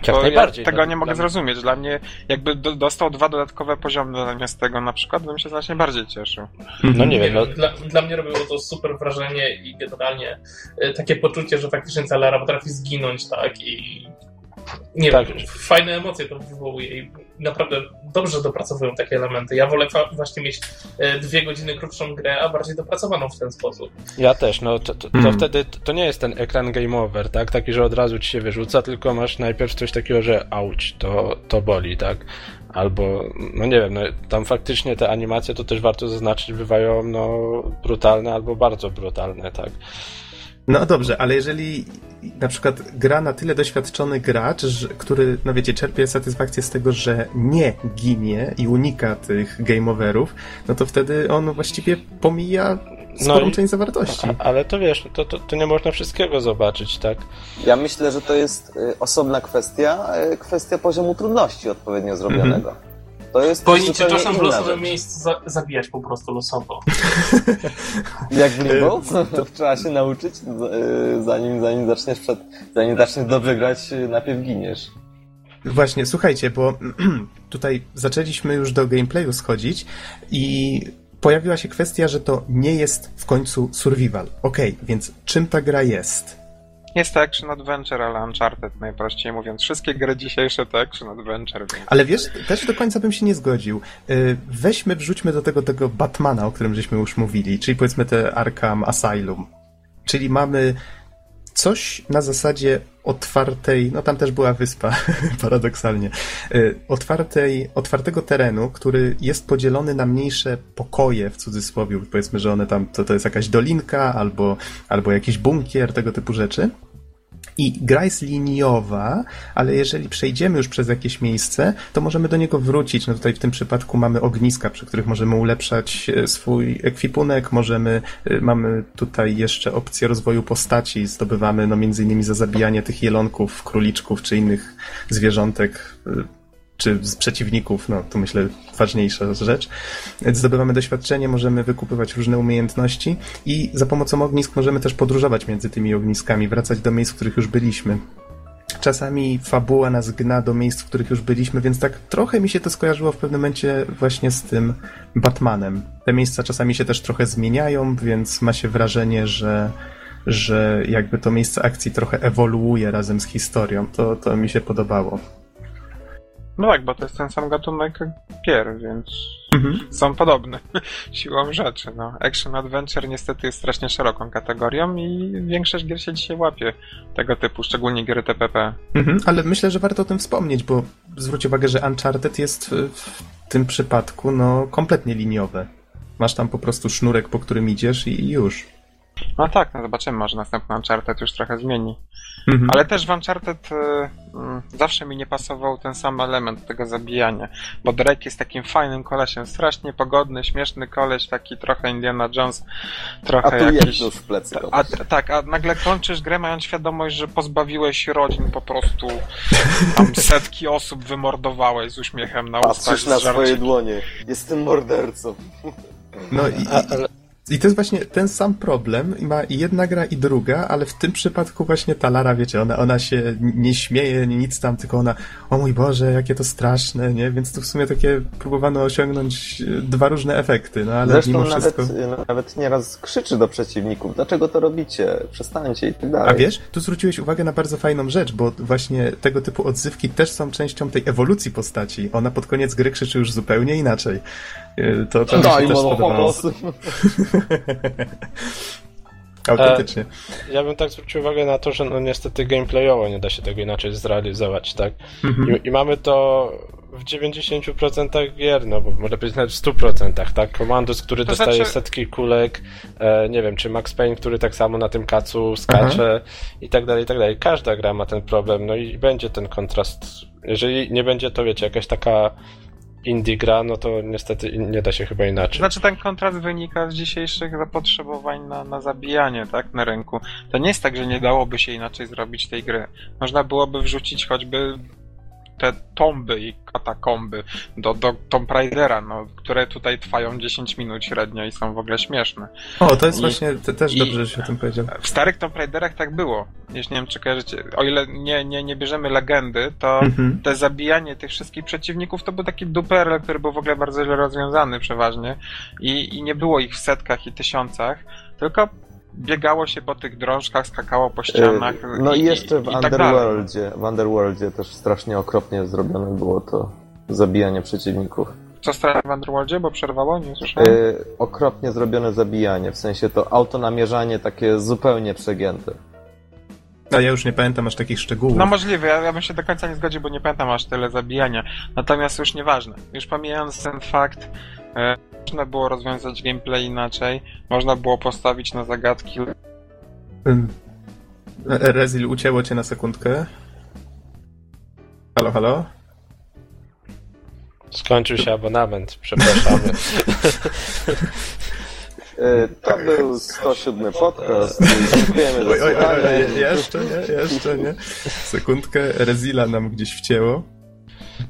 Jak Bo najbardziej. Ja tego no, nie mogę zrozumieć. Dla mnie, jakby do, dostał dwa dodatkowe poziomy zamiast tego na przykład, bym się znacznie bardziej cieszył. No nie Nie wiem, no, dla, dla mnie robiło to super wrażenie i generalnie e, takie poczucie, że faktycznie ta Lara potrafi zginąć, tak? I Nie Tak. wiem, fajne emocje to wywołuje i naprawdę dobrze dopracowują takie elementy. Ja wolę właśnie mieć e, dwie godziny krótszą grę, a bardziej dopracowaną w ten sposób. Ja też, no to, to, to Hmm. wtedy to nie jest ten ekran game over, tak? Taki, że od razu ci się wyrzuca, tylko masz najpierw coś takiego, że auć, to, to boli, tak? Albo, no nie wiem, no, tam faktycznie te animacje, to też warto zaznaczyć, bywają no brutalne albo bardzo brutalne, tak? No dobrze, ale jeżeli na przykład gra na tyle doświadczony gracz, że, który, no wiecie, czerpie satysfakcję z tego, że nie ginie i unika tych game overów, no to wtedy on właściwie pomija sporą i- część zawartości. A, ale to wiesz, to, to, to nie można wszystkiego zobaczyć, tak? Ja myślę, że to jest y, osobna kwestia, y, kwestia poziomu trudności odpowiednio zrobionego. To jest Powinniście zupełnie czasem w losowym rzecz. miejscu za- zabijać po prostu losowo. Jak w Limbo? To trzeba się nauczyć, y, zanim, zanim zaczniesz przed, zanim zaczniesz dobrze grać, y, najpierw giniesz. Właśnie, słuchajcie, bo tutaj zaczęliśmy już do gameplayu schodzić i pojawiła się kwestia, że to nie jest w końcu survival. Okej, więc czym ta gra jest? Jest to action adventure, ale Uncharted najprościej mówiąc. Wszystkie gry dzisiejsze to action adventure, więc... Ale wiesz, też do końca bym się nie zgodził. Y, Weźmy, wrzućmy do tego tego Batmana, o którym żeśmy już mówili, czyli powiedzmy te Arkham Asylum. Czyli mamy coś na zasadzie otwartej, no tam też była wyspa, paradoksalnie, y, otwartej, otwartego terenu, który jest podzielony na mniejsze pokoje, w cudzysłowie, powiedzmy, że one tam, to, to jest jakaś dolinka, albo, albo jakiś bunkier, tego typu rzeczy. I gra jest liniowa, ale jeżeli przejdziemy już przez jakieś miejsce, to możemy do niego wrócić. No tutaj w tym przypadku mamy ogniska, przy których możemy ulepszać e, swój ekwipunek, możemy, e, mamy tutaj jeszcze opcję rozwoju postaci, zdobywamy no między innymi za zabijanie tych jelonków, króliczków czy innych zwierzątek, e, czy z przeciwników, no to myślę ważniejsza rzecz. Zdobywamy doświadczenie, możemy wykupywać różne umiejętności i za pomocą ognisk możemy też podróżować między tymi ogniskami, wracać do miejsc, w których już byliśmy. Czasami fabuła nas gna do miejsc, w których już byliśmy, więc tak trochę mi się to skojarzyło w pewnym momencie właśnie z tym Batmanem. Te miejsca czasami się też trochę zmieniają, więc ma się wrażenie, że, że jakby to miejsce akcji trochę ewoluuje razem z historią. To, to mi się podobało. No tak, bo to jest ten sam gatunek gier, więc Mhm. są podobne siłą rzeczy. No. Action Adventure niestety jest strasznie szeroką kategorią i większość gier się dzisiaj łapie tego typu, szczególnie gry TPP. Mhm, ale myślę, że warto o tym wspomnieć, bo zwróć uwagę, że Uncharted jest w, w tym przypadku no kompletnie liniowe. Masz tam po prostu sznurek, po którym idziesz i już. No tak, no zobaczymy, może następny Uncharted już trochę zmieni. Mhm. Ale też w Uncharted y, mm, zawsze mi nie pasował ten sam element tego zabijania, bo Drake jest takim fajnym kolesiem, strasznie pogodny, śmieszny koleś, taki trochę Indiana Jones, A trochę tu jakiś... w plecy. A, tak, a nagle kończysz grę mając świadomość, że pozbawiłeś rodzin po prostu tam setki osób wymordowałeś z uśmiechem na ustach. Patrzysz na swoje dłonie. Jestem mordercą. No i, A, ale, i to jest właśnie ten sam problem. Ma i jedna gra i druga, ale w tym przypadku właśnie ta Lara, wiecie, ona, ona się nie śmieje, nie nic tam, tylko ona, o mój Boże, jakie to straszne, nie? Więc tu w sumie takie próbowano osiągnąć e, dwa różne efekty, no ale Zresztą mimo nawet, wszystko... y, nawet nieraz krzyczy do przeciwników, dlaczego to robicie, przestańcie i tak dalej. A wiesz, tu zwróciłeś uwagę na bardzo fajną rzecz, bo właśnie tego typu odzywki też są częścią tej ewolucji postaci. Ona pod koniec gry krzyczy już zupełnie inaczej. Yy, To, to mi się Daj też pomoc. Autentycznie. ja bym tak zwrócił uwagę na to, że no niestety gameplayowo nie da się tego inaczej zrealizować, tak? Mhm. I, I mamy to w 90% gier, no bo może być nawet w 100%, tak? Komandos, który To dostaje znaczy- setki kulek, e, nie wiem, czy Max Payne, który tak samo na tym kacu skacze i tak dalej, i tak dalej. Każda gra ma ten problem, no i będzie ten kontrast. Jeżeli nie będzie to, wiecie, jakaś taka indie gra, no to niestety nie da się chyba inaczej. Znaczy ten kontrast wynika z dzisiejszych zapotrzebowań na, na zabijanie, tak, na rynku. To nie jest tak, że nie dałoby się inaczej zrobić tej gry. Można byłoby wrzucić choćby te tomby i katakomby do, do Tomb Raidera, no, które tutaj trwają 10 minut średnio i są w ogóle śmieszne. O, to jest I- właśnie te, też dobrze, że się o tym powiedział. W starych Tomb Raiderach tak było. Jeśli nie wiem, czy kojarzycie. O ile nie, nie, nie bierzemy legendy, to Mhm. te zabijanie tych wszystkich przeciwników to był taki duperel, który był w ogóle bardzo źle rozwiązany przeważnie i, i nie było ich w setkach i tysiącach, tylko biegało się po tych drążkach, skakało po ścianach. Yy, no i, i jeszcze w i, tak Underworldzie, w Underworldzie też strasznie okropnie zrobione było to zabijanie przeciwników. Co stara w Underworldzie, bo przerwało? Nie słyszałem. Yy, okropnie zrobione zabijanie, w sensie to autonamierzanie takie zupełnie przegięte. A ja już nie pamiętam aż takich szczegółów. No możliwe, ja, ja bym się do końca nie zgodził, bo nie pamiętam aż tyle zabijania. Natomiast już nieważne. Już pomijając ten fakt, e, można było rozwiązać gameplay inaczej, można było postawić na zagadki. Rezil, ucięło cię na sekundkę. Halo, halo? Skończył się abonament, przepraszamy. E, to był 107 podcast. Dziękujemy za oj, oj, oj, Jeszcze nie, jeszcze nie. Sekundkę, Rezila nam gdzieś wcięło.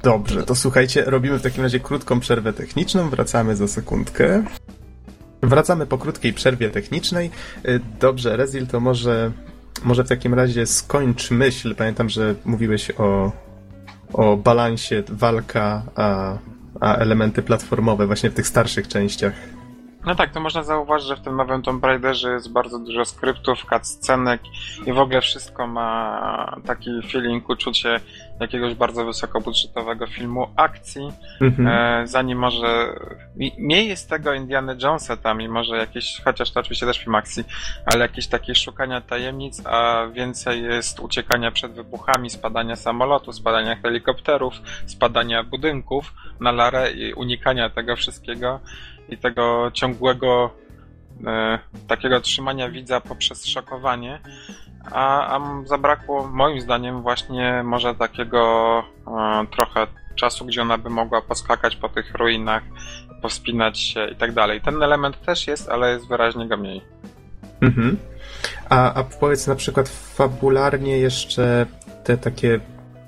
Dobrze, to słuchajcie, robimy w takim razie krótką przerwę techniczną, wracamy za sekundkę. Wracamy po krótkiej przerwie technicznej. E, dobrze, Rezil, to może, może w takim razie skończ myśl. Pamiętam, że mówiłeś o, o balansie walka, a, a elementy platformowe właśnie w tych starszych częściach. No tak, to można zauważyć, że w tym nowym Tomb Raiderze jest bardzo dużo skryptów, cutscenek i w ogóle wszystko ma taki feeling, uczucie jakiegoś bardzo wysokobudżetowego filmu akcji, mhm. e, zanim może mniej jest tego Indiana Jonesa tam i może jakieś, chociaż to oczywiście też film akcji, ale jakieś takie szukania tajemnic, a więcej jest uciekania przed wybuchami, spadania samolotu, spadania helikopterów, spadania budynków na larę i unikania tego wszystkiego i tego ciągłego e, takiego trzymania widza poprzez szokowanie, a, a zabrakło moim zdaniem właśnie może takiego e, trochę czasu, gdzie ona by mogła poskakać po tych ruinach, powspinać się i tak dalej. Ten element też jest, ale jest wyraźnie go mniej. Mhm. A, a powiedz na przykład fabularnie jeszcze te takie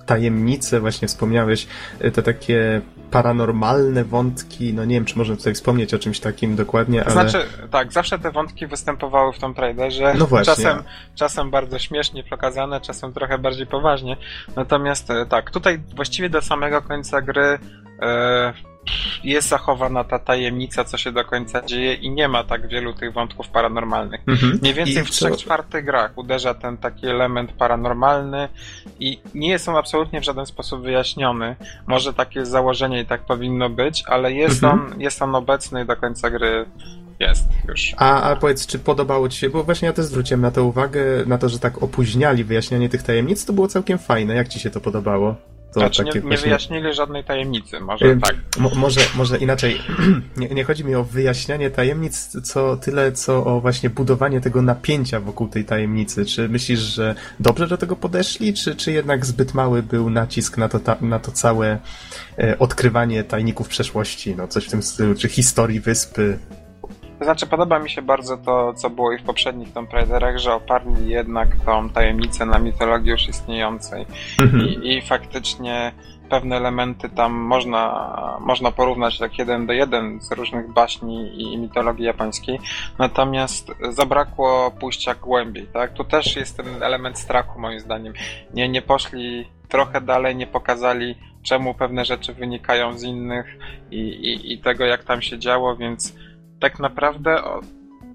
tajemnice, właśnie wspomniałeś, te takie paranormalne wątki, no nie wiem, czy można tutaj wspomnieć o czymś takim dokładnie, ale... Znaczy, tak, zawsze te wątki występowały w Tomb Raiderze. No właśnie. Czasem, czasem bardzo śmiesznie pokazane, czasem trochę bardziej poważnie. Natomiast e, tak, tutaj właściwie do samego końca gry e, jest zachowana ta tajemnica, co się do końca dzieje i nie ma tak wielu tych wątków paranormalnych. Mhm. Mniej więcej I w trzech czwartych grach uderza ten taki element paranormalny i nie jest on absolutnie w żaden sposób wyjaśniony. Może takie założenie i tak powinno być, ale jest, mhm. on, jest on obecny do końca gry jest już. A, a powiedz, czy podobało ci się, bo właśnie ja też zwróciłem na to uwagę, na to, że tak opóźniali wyjaśnianie tych tajemnic, to było całkiem fajne. Jak ci się to podobało? To znaczy, nie, nie właśnie... wyjaśnili żadnej tajemnicy, może y tak. może, może inaczej. nie, nie, chodzi mi o wyjaśnianie tajemnic, co tyle, co o właśnie budowanie tego napięcia wokół tej tajemnicy. Czy myślisz, że dobrze do tego podeszli, czy, czy jednak zbyt mały był nacisk na to, ta, na to całe e, odkrywanie tajników przeszłości, no coś w tym stylu, czy historii wyspy? To znaczy, podoba mi się bardzo to, co było i w poprzednich Tomb Raiderach, że oparli jednak tą tajemnicę na mitologii już istniejącej. Mhm. I, I faktycznie pewne elementy tam można, można porównać tak jeden do jeden z różnych baśni i mitologii japońskiej, natomiast zabrakło pójścia głębiej, tak? Tu też jest ten element strachu moim zdaniem. Nie, nie poszli trochę dalej, nie pokazali czemu pewne rzeczy wynikają z innych i, i, i tego jak tam się działo, więc tak naprawdę o,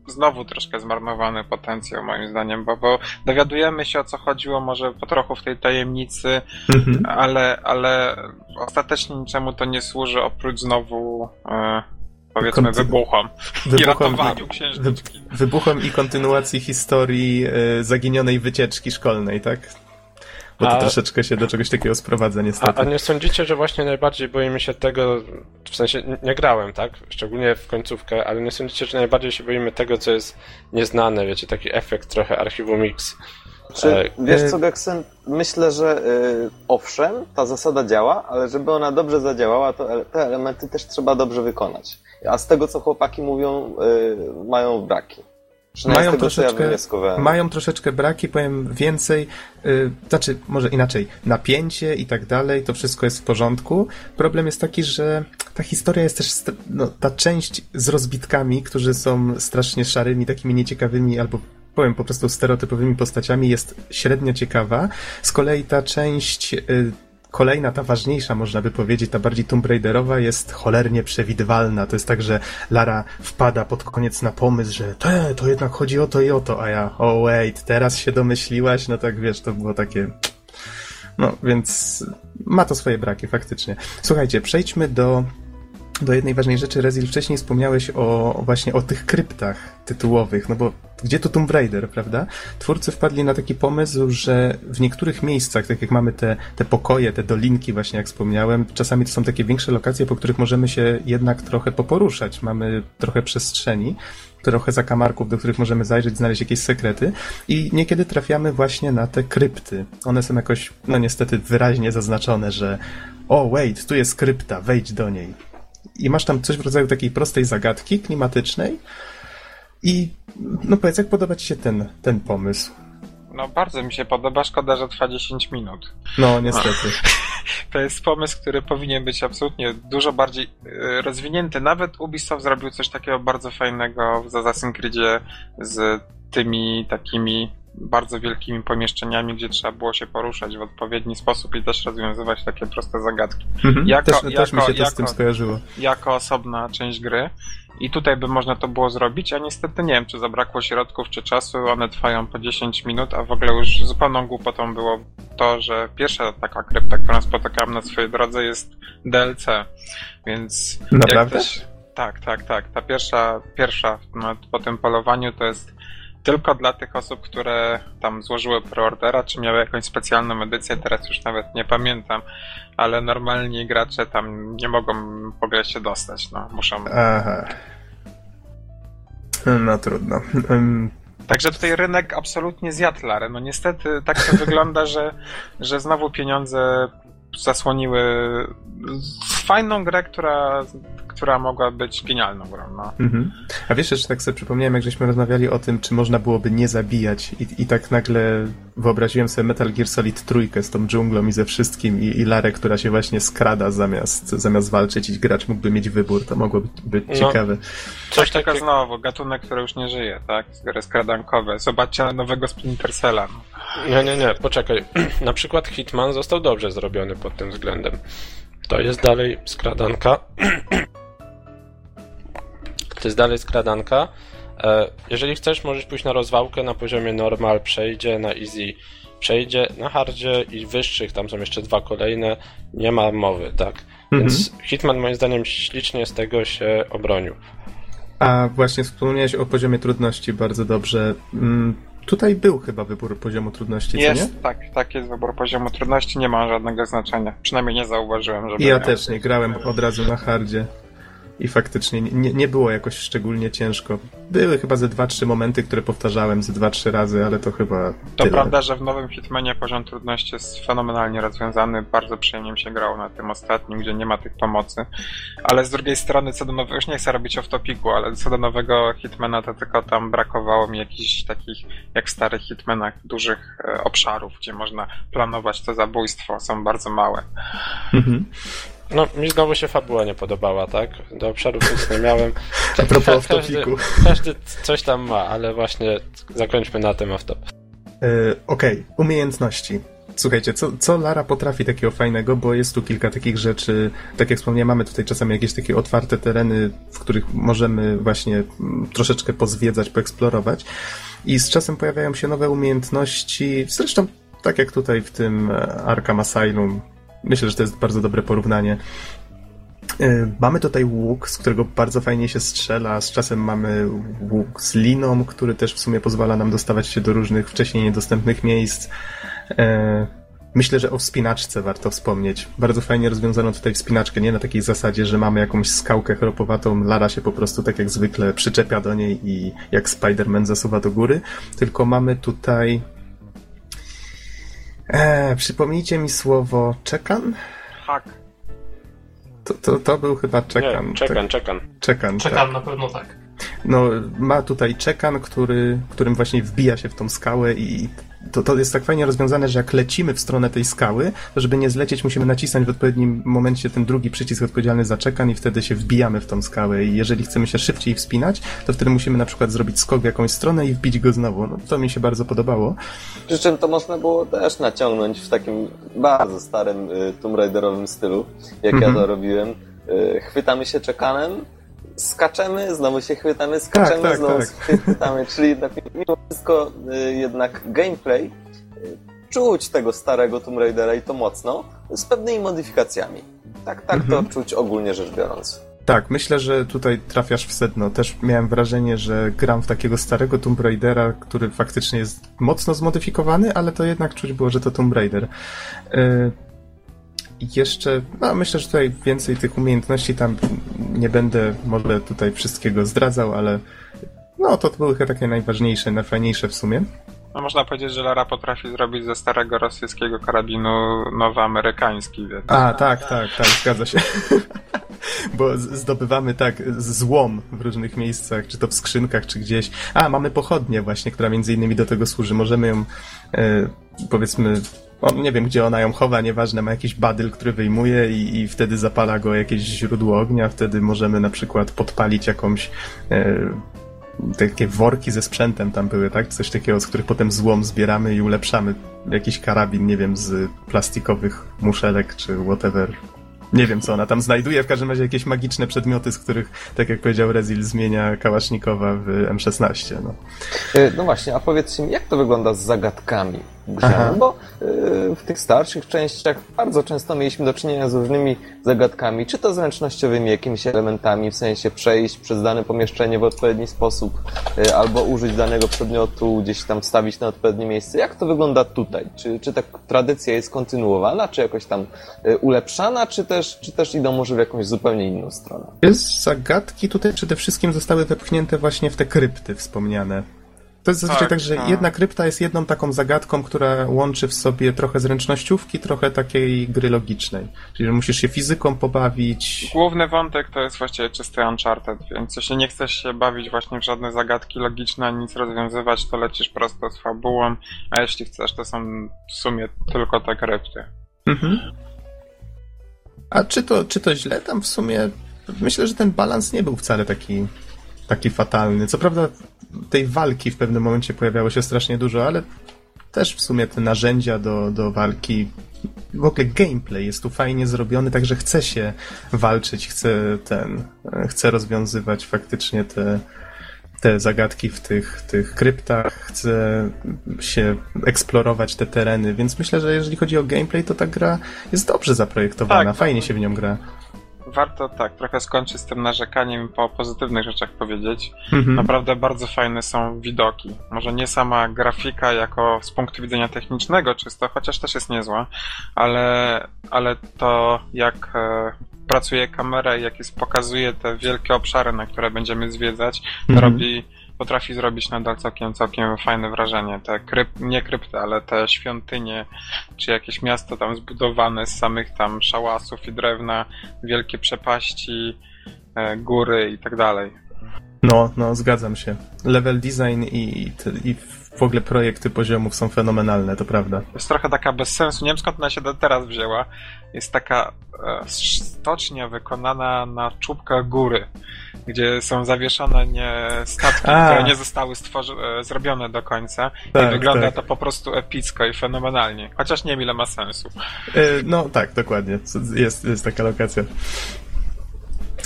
znowu troszkę zmarnowany potencjał moim zdaniem, bo, bo dowiadujemy się o co chodziło może po trochu w tej tajemnicy, mhm. ale, ale ostatecznie niczemu to nie służy oprócz znowu e, powiedzmy Kontynu- wybuchom, wybuchom i ratowaniu księżniczki. Wybuchom i kontynuacji historii e, zaginionej wycieczki szkolnej, tak? Bo to a, troszeczkę się do czegoś takiego sprowadza, niestety. A, a, nie sądzicie, że właśnie najbardziej boimy się tego, w sensie nie grałem, tak? Szczególnie w końcówkę, ale nie sądzicie, że najbardziej się boimy tego, co jest nieznane, wiecie, taki efekt trochę archiwum X. Czy, e, wiesz co, Geksen, myślę, że y, owszem, ta zasada działa, ale żeby ona dobrze zadziałała, to te elementy też trzeba dobrze wykonać. A z tego, co chłopaki mówią, y, mają braki mają, tego, troszeczkę, ja mają troszeczkę braki, powiem więcej, yy, znaczy może inaczej, napięcie i tak dalej, to wszystko jest w porządku. Problem jest taki, że ta historia jest też, no, ta część z rozbitkami, którzy są strasznie szarymi, takimi nieciekawymi albo powiem po prostu stereotypowymi postaciami jest średnio ciekawa. Z kolei ta część yy, kolejna, ta ważniejsza, można by powiedzieć, ta bardziej Tomb Raiderowa jest cholernie przewidywalna. To jest tak, że Lara wpada pod koniec na pomysł, że te, to jednak chodzi o to i o to, a ja, oh wait, teraz się domyśliłaś, no tak wiesz, to było takie... No, więc ma to swoje braki, faktycznie. Słuchajcie, przejdźmy do do jednej ważnej rzeczy, Rezil, wcześniej wspomniałeś o właśnie o tych kryptach tytułowych, no bo gdzie tu Tomb Raider, prawda? Twórcy wpadli na taki pomysł, że w niektórych miejscach, tak jak mamy te, te pokoje, te dolinki właśnie jak wspomniałem, czasami to są takie większe lokacje, po których możemy się jednak trochę poporuszać. Mamy trochę przestrzeni, trochę zakamarków, do których możemy zajrzeć, znaleźć jakieś sekrety i niekiedy trafiamy właśnie na te krypty. One są jakoś, no niestety wyraźnie zaznaczone, że o, wait, tu jest krypta, wejdź do niej i masz tam coś w rodzaju takiej prostej zagadki klimatycznej i no powiedz, jak podoba ci się ten, ten pomysł? No bardzo mi się podoba, szkoda, że trwa 10 minut. No, niestety. To jest pomysł, który powinien być absolutnie dużo bardziej y, rozwinięty. Nawet Ubisoft zrobił coś takiego bardzo fajnego w Assassin's Creedzie z tymi takimi bardzo wielkimi pomieszczeniami, gdzie trzeba było się poruszać w odpowiedni sposób i też rozwiązywać takie proste zagadki. Mhm. Jako, też, jako, też mi się to jako, z tym skojarzyło. Jako osobna część gry. I tutaj by można to było zrobić, a niestety nie wiem, czy zabrakło środków, czy czasu. One trwają po 10 minut, a w ogóle już zupełną głupotą było to, że pierwsza taka krypta, którą spotykałem na swojej drodze jest DLC. Więc. Naprawdę? Też, tak, tak, tak. Ta pierwsza, pierwsza po tym polowaniu to jest tylko dla tych osób, które tam złożyły preordera, czy miały jakąś specjalną edycję, teraz już nawet nie pamiętam, ale normalni gracze tam nie mogą w ogóle się dostać, no, muszą... Aha. No trudno. Także tutaj rynek absolutnie zjadł Larę. No niestety tak to wygląda, że, że znowu pieniądze zasłoniły fajną grę, która która mogła być genialną grą. No. Mhm. A wiesz, że tak sobie przypomniałem, jak żeśmy rozmawiali o tym, czy można byłoby nie zabijać i, i tak nagle wyobraziłem sobie Metal Gear Solid trójkę z tą dżunglą i ze wszystkim i, i Larę, która się właśnie skrada zamiast, zamiast walczyć i gracz mógłby mieć wybór, to mogłoby być no, ciekawe. Coś tak, takiego znowu, gatunek, który już nie żyje, tak? Gry skradankowe. Zobaczcie nowego Splinter Cella. No. Nie, nie, nie, poczekaj. Na przykład Hitman został dobrze zrobiony pod tym względem. To jest dalej skradanka. To jest dalej skradanka. E, jeżeli chcesz, możesz pójść na rozwałkę na poziomie normal, przejdzie, na easy przejdzie, na hardzie i wyższych, tam są jeszcze dwa kolejne, nie ma mowy, tak? Mhm. Więc Hitman moim zdaniem ślicznie z tego się obronił. A właśnie wspomniałeś o poziomie trudności bardzo dobrze. Tutaj był chyba wybór poziomu trudności, jest, co nie? tak, tak jest wybór poziomu trudności, nie ma żadnego znaczenia. Przynajmniej nie zauważyłem, żeby... Ja miał... też nie grałem od razu na hardzie i faktycznie nie, nie było jakoś szczególnie ciężko. Były chyba ze dwa, trzy momenty, które powtarzałem ze dwa, trzy razy, ale to chyba. To tyle. prawda, że w nowym Hitmanie poziom trudności jest fenomenalnie rozwiązany. Bardzo przyjemnie mi się grało na tym ostatnim, gdzie nie ma tych pomocy. Ale z drugiej strony, co do nowego, już nie chcę robić off topiku, ale co do nowego Hitmana, to tylko tam brakowało mi jakichś takich, jak w starych Hitmanach, dużych e, obszarów, gdzie można planować to zabójstwo. Są bardzo małe. Mhm. No, mi znowu się fabuła nie podobała, tak? Do obszarów nic nie miałem. A propos każdy, każdy coś tam ma, ale właśnie zakończmy na tym off-top. Yy, Okej, okay. umiejętności. Słuchajcie, co, co Lara potrafi takiego fajnego, bo jest tu kilka takich rzeczy, tak jak wspomniałem, mamy tutaj czasami jakieś takie otwarte tereny, w których możemy właśnie mm, troszeczkę pozwiedzać, poeksplorować i z czasem pojawiają się nowe umiejętności, zresztą tak jak tutaj w tym e, Arkham Asylum, Myślę, że to jest bardzo dobre porównanie. E, mamy tutaj łuk, z którego bardzo fajnie się strzela. Z czasem mamy łuk z liną, który też w sumie pozwala nam dostawać się do różnych wcześniej niedostępnych miejsc. E, myślę, że o wspinaczce warto wspomnieć. Bardzo fajnie rozwiązano tutaj wspinaczkę, nie na takiej zasadzie, że mamy jakąś skałkę chropowatą, Lara się po prostu tak jak zwykle przyczepia do niej i jak Spider-Man zasuwa do góry, tylko mamy tutaj Eee, przypomnijcie mi słowo czekan? Hak. To, to, to był chyba czekan. Nie, czekan, tak. czekan. Czekan, czekan tak. na pewno tak. No, ma tutaj czekan, który, którym właśnie wbija się w tą skałę i to, to jest tak fajnie rozwiązane, że jak lecimy w stronę tej skały, to żeby nie zlecieć, musimy nacisnąć w odpowiednim momencie ten drugi przycisk odpowiedzialny za czekan i wtedy się wbijamy w tą skałę. I jeżeli chcemy się szybciej wspinać, to wtedy musimy na przykład zrobić skok w jakąś stronę i wbić go znowu. No, to mi się bardzo podobało. Przy czym to można było też naciągnąć w takim bardzo starym y, Tomb Raiderowym stylu, jak Mhm. ja to robiłem. Y, chwytamy się czekanem, skaczemy, znowu się chwytamy, skaczemy, tak, znowu tak. się chwytamy. Czyli jednak mimo wszystko y, jednak gameplay y, czuć tego starego Tomb Raidera i to mocno, z pewnymi modyfikacjami. Tak, tak Mhm. to czuć ogólnie rzecz biorąc. Tak, myślę, że tutaj trafiasz w sedno. Też miałem wrażenie, że gram w takiego starego Tomb Raidera, który faktycznie jest mocno zmodyfikowany, ale to jednak czuć było, że to Tomb Raider. I jeszcze, no myślę, że tutaj więcej tych umiejętności tam nie będę może tutaj wszystkiego zdradzał, ale no to były chyba takie najważniejsze, najfajniejsze w sumie. No można powiedzieć, że Lara potrafi zrobić ze starego rosyjskiego karabinu nowoamerykański, więc... A, tak, tak, tak, zgadza się. Bo zdobywamy tak złom w różnych miejscach, czy to w skrzynkach, czy gdzieś. A, mamy pochodnię właśnie, która między innymi do tego służy. Możemy ją, e, powiedzmy, o, nie wiem gdzie ona ją chowa, nieważne, ma jakiś badyl, który wyjmuje i, i wtedy zapala go jakieś źródło ognia, wtedy możemy na przykład podpalić jakąś e, takie worki ze sprzętem tam były, tak? Coś takiego, z których potem złom zbieramy i ulepszamy jakiś karabin, nie wiem, z plastikowych muszelek czy whatever. Nie wiem, co ona tam znajduje, w każdym razie jakieś magiczne przedmioty, z których, tak jak powiedział Rezil, zmienia Kałasznikowa w M16. No. Y, No właśnie, a powiedzcie mi, jak to wygląda z zagadkami grze? Bo y, w tych starszych częściach bardzo często mieliśmy do czynienia z różnymi zagadkami, czy to zręcznościowymi jakimiś elementami, w sensie przejść przez dane pomieszczenie w odpowiedni sposób, y, albo użyć danego przedmiotu, gdzieś tam wstawić na odpowiednie miejsce. Jak to wygląda tutaj? Czy, czy ta tradycja jest kontynuowana, czy jakoś tam y, ulepszana, czy też, czy też idą może w jakąś zupełnie inną stronę? Jest zagadki tutaj przede wszystkim zostały wepchnięte właśnie w te krypty wspomniane. To jest zazwyczaj tak, Tak, że tak. jedna krypta jest jedną taką zagadką, która łączy w sobie trochę zręcznościówki, trochę takiej gry logicznej. Czyli że musisz się fizyką pobawić. Główny wątek to jest właściwie czysty Uncharted, więc jeśli nie chcesz się bawić właśnie w żadne zagadki logiczne, ani nic rozwiązywać, to lecisz prosto z fabułą, a jeśli chcesz, to są w sumie tylko te krypty. Mhm. A czy to, czy to źle tam w sumie? Myślę, że ten balans nie był wcale taki, taki fatalny. Co prawda tej walki w pewnym momencie pojawiało się strasznie dużo, ale też w sumie te narzędzia do, do walki, w ogóle gameplay jest tu fajnie zrobiony, także chce się walczyć, chce ten, chce rozwiązywać faktycznie te, te zagadki w tych, tych kryptach, chce się eksplorować te tereny, więc myślę, że jeżeli chodzi o gameplay, to ta gra jest dobrze zaprojektowana, Tak. fajnie się w nią gra. Warto tak trochę skończyć z tym narzekaniem po pozytywnych rzeczach powiedzieć. Mhm. Naprawdę bardzo fajne są widoki. Może nie sama grafika jako z punktu widzenia technicznego czysto, chociaż też jest niezła, ale, ale to jak e, pracuje kamera i jak jest, pokazuje te wielkie obszary, na które będziemy zwiedzać, to Mhm. robi, potrafi zrobić nadal całkiem, całkiem fajne wrażenie. Te kryp, nie krypty, ale te świątynie, czy jakieś miasto tam zbudowane z samych tam szałasów i drewna, wielkie przepaści, e, góry i tak dalej. No, no, zgadzam się. Level design i, i, w ogóle projekty poziomów są fenomenalne, to prawda. jest trochę taka bez sensu. Nie wiem skąd ona się teraz wzięła. Jest taka e, stocznia wykonana na czubkach góry, gdzie są zawieszone nie statki, A. które nie zostały e, zrobione do końca. Tak, I wygląda tak. to po prostu epicko i fenomenalnie. Chociaż nie wiem ile ma sensu. E, No tak, dokładnie. Jest, jest taka lokacja.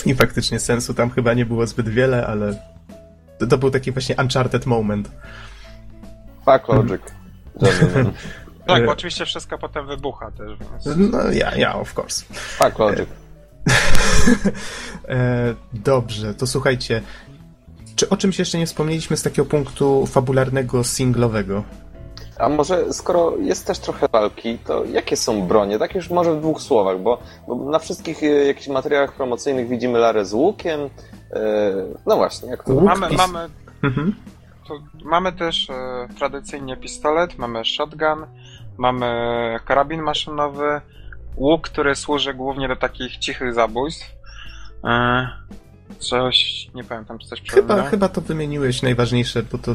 I faktycznie sensu tam chyba nie było zbyt wiele, ale to, to był taki właśnie Uncharted moment. Fuck Logic. Gentlemen. Tak, E. bo oczywiście wszystko potem wybucha też, więc... No ja, ja, of course. Fuck Logic. E, dobrze, to słuchajcie. Czy o czymś jeszcze nie wspomnieliśmy z takiego punktu fabularnego, singlowego? A może skoro jest też trochę walki, to jakie są bronie? Tak już może w dwóch słowach, bo, bo na wszystkich e, jakichś materiałach promocyjnych widzimy Larę z łukiem. E, no właśnie, jak to Łuk Mamy, pis- mamy, Mhm. to, mamy też e, tradycyjnie pistolet, mamy shotgun, mamy karabin maszynowy, łuk, który służy głównie do takich cichych zabójstw. E, Coś, nie pamiętam, czy coś Chyba, chyba to wymieniłeś najważniejsze, bo to,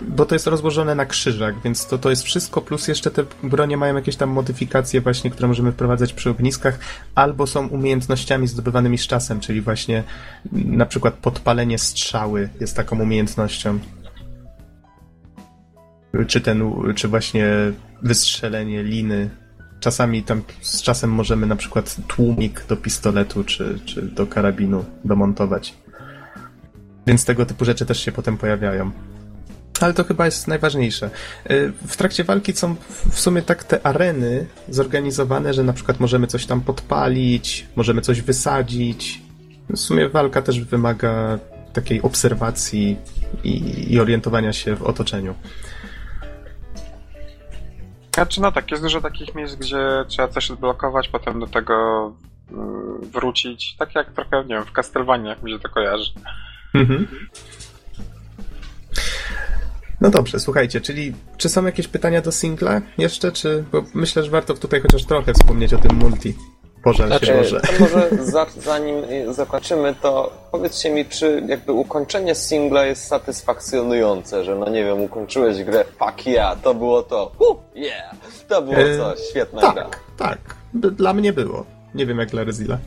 bo to jest rozłożone na krzyżach, więc to, to jest wszystko, plus jeszcze te bronie mają jakieś tam modyfikacje właśnie, które możemy wprowadzać przy ogniskach, albo są umiejętnościami zdobywanymi z czasem, czyli właśnie na przykład podpalenie strzały jest taką umiejętnością. Czy ten, czy właśnie wystrzelenie liny. Czasami tam z czasem możemy na przykład tłumik do pistoletu czy, czy do karabinu domontować. Więc tego typu rzeczy też się potem pojawiają. Ale to chyba jest najważniejsze. Y, W trakcie walki są w sumie tak te areny zorganizowane, że na przykład możemy coś tam podpalić, możemy coś wysadzić. W sumie walka też wymaga takiej obserwacji i, i orientowania się w otoczeniu. Znaczy no tak, jest dużo takich miejsc, gdzie trzeba coś odblokować, potem do tego mm, wrócić. Tak jak trochę, nie wiem, w Castlevania, jak mi się to kojarzy. Mhm. No dobrze, słuchajcie, czyli czy są jakieś pytania do singla jeszcze, czy... Bo myślę, że warto tutaj chociaż trochę wspomnieć o tym multi. Pożal się Znaczy, może. E, To może za, zanim zakończymy, to powiedzcie mi, czy jakby ukończenie singla jest satysfakcjonujące, że no nie wiem, ukończyłeś grę, fuck yeah, to było to, uh, yeah, to było E, coś, świetna gra. Tak, tak. B- Dla mnie było. Nie wiem jak dla Rezila.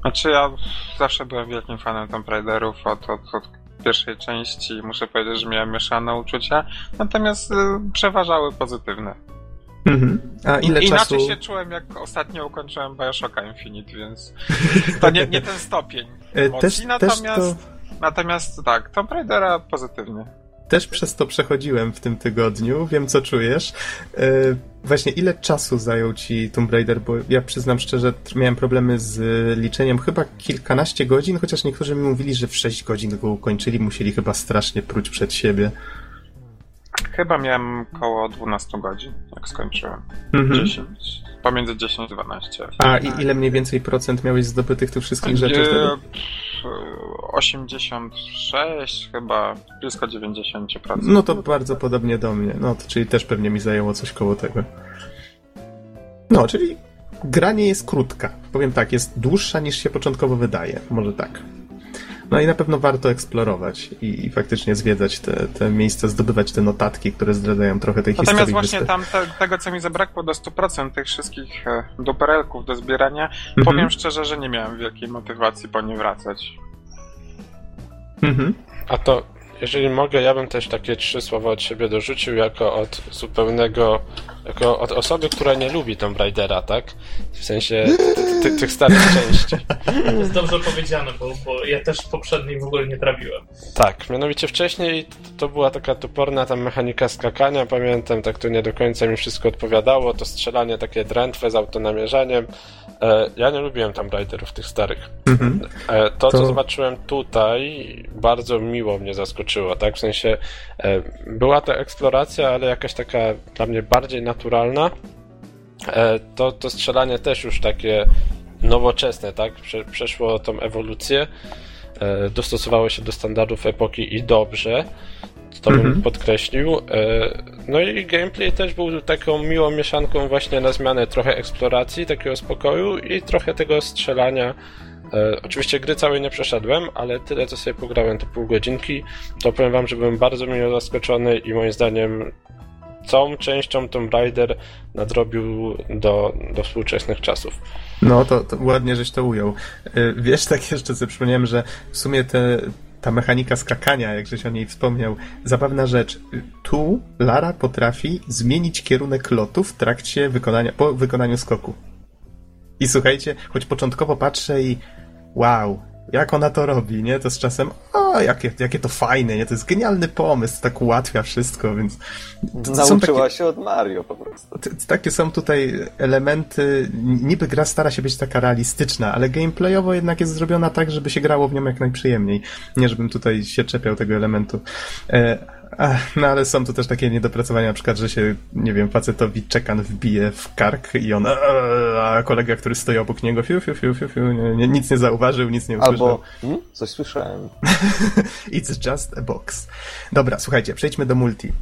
Znaczy ja zawsze byłem wielkim fanem Tomb Raiderów od, od, od pierwszej części. Muszę powiedzieć, że miałem mieszane uczucia, natomiast y, przeważały pozytywne. Mhm. A ile Inaczej czasu... się czułem, jak ostatnio ukończyłem Bioshocka Infinite, więc to nie, nie ten stopień E, emocji. Też, też, natomiast, to, natomiast tak, Tomb Raidera pozytywnie. też przez to przechodziłem w tym tygodniu, wiem co czujesz. E, Właśnie ile czasu zajął ci Tomb Raider, bo ja przyznam szczerze, miałem problemy z liczeniem chyba kilkanaście godzin, chociaż niektórzy mi mówili, że w 6 godzin go ukończyli, musieli chyba strasznie pruć przed siebie. Chyba miałem około 12 godzin, jak skończyłem. Mhm. 10. Pomiędzy 10 a 12. A i ile mniej więcej procent miałeś zdobytych tych wszystkich rzeczy wtedy? pff, 86 chyba, blisko 90%. No to bardzo podobnie do mnie. No to czyli też pewnie mi zajęło coś koło tego. No, czyli gra nie jest krótka. Powiem tak, jest dłuższa niż się początkowo wydaje. Może tak. No i na pewno warto eksplorować i, i faktycznie zwiedzać te, te miejsca, zdobywać te notatki, które zdradzają trochę tej Natomiast historii właśnie wyspy. tam te, tego, co mi zabrakło do 100% tych wszystkich e, duperelków do zbierania, Mhm. powiem szczerze, że nie miałem wielkiej motywacji po nie wracać. Mhm. A to, jeżeli mogę, ja bym też takie trzy słowa od siebie dorzucił, jako od zupełnego, jako od osoby, która nie lubi Tomb Raidera, tak? W sensie ty, ty, tych starych części. To jest dobrze powiedziane, bo, bo ja też poprzedniej w ogóle nie trawiłem. Tak, mianowicie wcześniej to była taka toporna tam mechanika skakania, pamiętam, tak to nie do końca mi wszystko odpowiadało, to strzelanie takie drętwe z autonamierzaniem. E, ja nie lubiłem Tomb Raiderów tych starych. Mhm. E, to, To- co zobaczyłem tutaj, bardzo miło mnie zaskoczyło, tak? W sensie e, była to eksploracja, ale jakaś taka dla mnie bardziej naturalna. To, to strzelanie też już takie nowoczesne, tak? Prze, przeszło tą ewolucję, dostosowało się do standardów epoki i dobrze. To bym Mhm. podkreślił. E, No i gameplay też był taką miłą mieszanką właśnie na zmianę trochę eksploracji, takiego spokoju i trochę tego strzelania. E, Oczywiście gry całej nie przeszedłem, ale tyle co sobie pograłem te pół godzinki, to powiem wam, że byłem bardzo miło zaskoczony i moim zdaniem całą częścią Tomb Raider nadrobił do, do współczesnych czasów. No, to, to ładnie, żeś to ujął. Y, Wiesz, tak jeszcze sobie przypomniałem, że w sumie te, ta mechanika skakania, jak żeś o niej wspomniał, zabawna rzecz. Tu Lara potrafi zmienić kierunek lotu w trakcie wykonania, po wykonaniu skoku. I słuchajcie, choć początkowo patrzę i wow, jak ona to robi, nie? To z czasem, o, jakie, jakie to fajne, nie? To jest genialny pomysł, tak ułatwia wszystko, więc... Nauczyła się od Mario po prostu. Takie są tutaj elementy. Niby gra stara się być taka realistyczna, ale gameplayowo jednak jest zrobiona tak, żeby się grało w nią jak najprzyjemniej. Nie, żebym tutaj się czepiał tego elementu. No ale są tu też takie niedopracowania, na przykład, że się, nie wiem, facetowi czekan wbije w kark i on, "Eee", a kolega, który stoi obok niego, fiu, fiu, fiu, fiu, fiu nie, nic nie zauważył, nic nie usłyszał. Albo, hmm? coś słyszałem. It's just a box. Dobra, słuchajcie, przejdźmy do multi.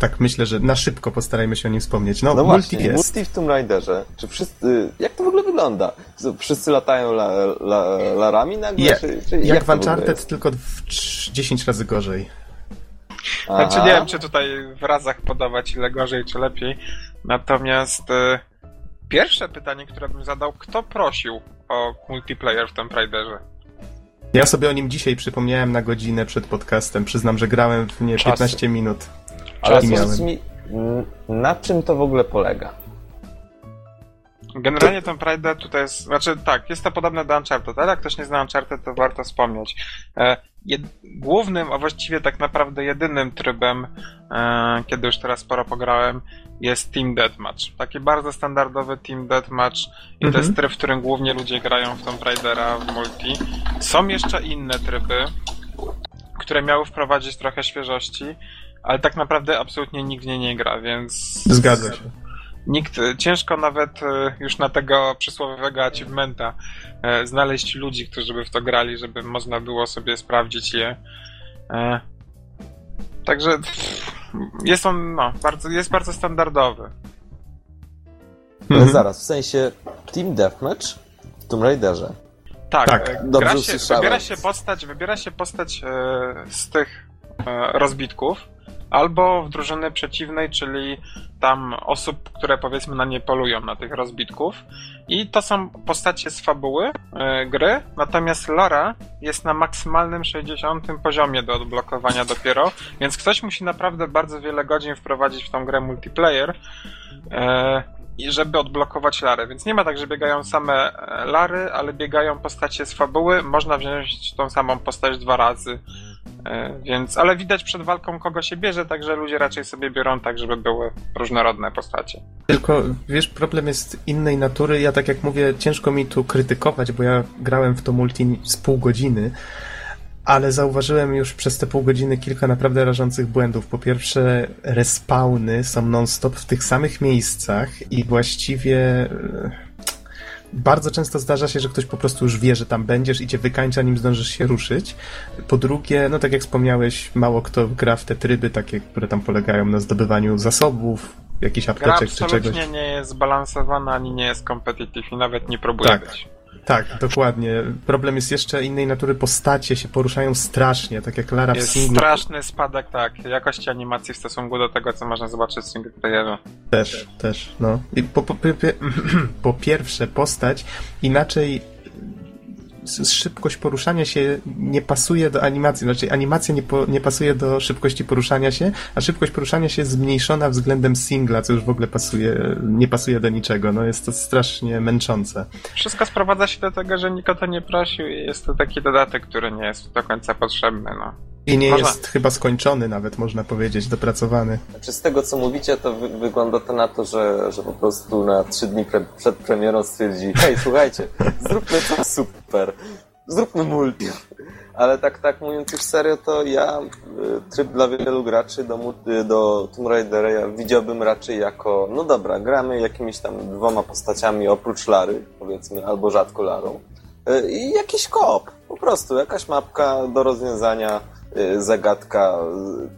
tak myślę, że na szybko postarajmy się o nim wspomnieć. No, No multi właśnie, jest. multi w Tomb Raiderze. Czy wszyscy, jak to w ogóle wygląda? Wszyscy latają la, la, larami nagle? Je, czy, czy jak to w Uncharted, tylko w trz- 10 razy gorzej. Znaczy nie wiem, czy tutaj w razach podawać ile gorzej, czy lepiej. Natomiast e, pierwsze pytanie, które bym zadał, kto prosił o multiplayer w Tomb Raiderze? Ja sobie o nim dzisiaj przypomniałem na godzinę przed podcastem. Przyznam, że grałem w nie Czasy. 15 minut. Ale powiedz mi, na czym to w ogóle polega? Generalnie Tomb Raider tutaj jest, znaczy tak, jest to podobne do Uncharted, ale jak ktoś nie zna Uncharted, to warto wspomnieć. Jed, głównym, a właściwie tak naprawdę jedynym trybem, e, kiedy już teraz sporo pograłem, jest Team Deathmatch. Taki bardzo standardowy Team Deathmatch i to Mhm. jest tryb, w którym głównie ludzie grają w Tomb Raidera w multi. Są jeszcze inne tryby, które miały wprowadzić trochę świeżości, ale tak naprawdę absolutnie nikt w nie nie gra, więc... Zgadza się. Nikt, ciężko nawet e, już na tego przysłowiowego achievementa e, znaleźć ludzi, którzy by w to grali, żeby można było sobie sprawdzić je. E, Także jest on, no, bardzo, jest bardzo standardowy. Ale Mhm. zaraz, w sensie Team Deathmatch w Tomb Raiderze. Tak, Tak, dobrze gra się, usłyszałem. wybiera się postać, wybiera się postać e, z tych e, rozbitków, albo w drużyny przeciwnej, czyli tam osób, które powiedzmy na nie polują, na tych rozbitków. I to są postacie z fabuły e, gry, natomiast Lara jest na maksymalnym 60 poziomie do odblokowania dopiero, więc ktoś musi naprawdę bardzo wiele godzin wprowadzić w tą grę multiplayer. E, i żeby odblokować Larę. Więc nie ma tak, że biegają same e, Lary, ale biegają postacie z fabuły. Można wziąć tą samą postać dwa razy. E, Więc, ale widać przed walką kogo się bierze, także ludzie raczej sobie biorą tak, żeby były różnorodne postacie. Tylko, wiesz, problem jest innej natury. Ja tak jak mówię, ciężko mi tu krytykować, bo ja grałem w to multi z pół godziny, ale zauważyłem już przez te pół godziny kilka naprawdę rażących błędów. Po pierwsze, respawny są non-stop w tych samych miejscach i właściwie bardzo często zdarza się, że ktoś po prostu już wie, że tam będziesz i cię wykańcza, nim zdążysz się ruszyć. Po drugie, no tak jak wspomniałeś, mało kto gra w te tryby takie, które tam polegają na zdobywaniu zasobów, jakichś Gra apteczek czy czegoś. absolutnie nie jest zbalansowana, ani nie jest competitive i nawet nie próbuje Tak. być. Tak, dokładnie. Problem jest jeszcze innej natury. Postacie się poruszają strasznie, tak jak Lara w Jest singlu straszny spadek, tak, jakości animacji w stosunku do tego, co można zobaczyć w single playerze. też, też, no. I po, po, po, po pierwsze, postać inaczej szybkość poruszania się nie pasuje do animacji, znaczy animacja nie, po, nie pasuje do szybkości poruszania się, a szybkość poruszania się jest zmniejszona względem singla, co już w ogóle pasuje, nie pasuje do niczego, no jest to strasznie męczące. Wszystko sprowadza się do tego, że nikt o to nie prosił i jest to taki dodatek, który nie jest do końca potrzebny, no. I nie Można- jest chyba skończony nawet, można powiedzieć, dopracowany. Znaczy z tego co mówicie, to wy, wygląda to na to, że, że po prostu na trzy dni pre, przed premierą stwierdzi hej, słuchajcie, zróbmy to super, zróbmy multi. Ale tak, tak mówiąc już serio, to ja y, tryb dla wielu graczy do, multi- do Tomb Raidera ja widziałbym raczej jako, no dobra, gramy jakimiś tam dwoma postaciami oprócz Lary, powiedzmy, albo rzadko Larą. Y, I jakiś koop, po prostu, jakaś mapka do rozwiązania, y, zagadka,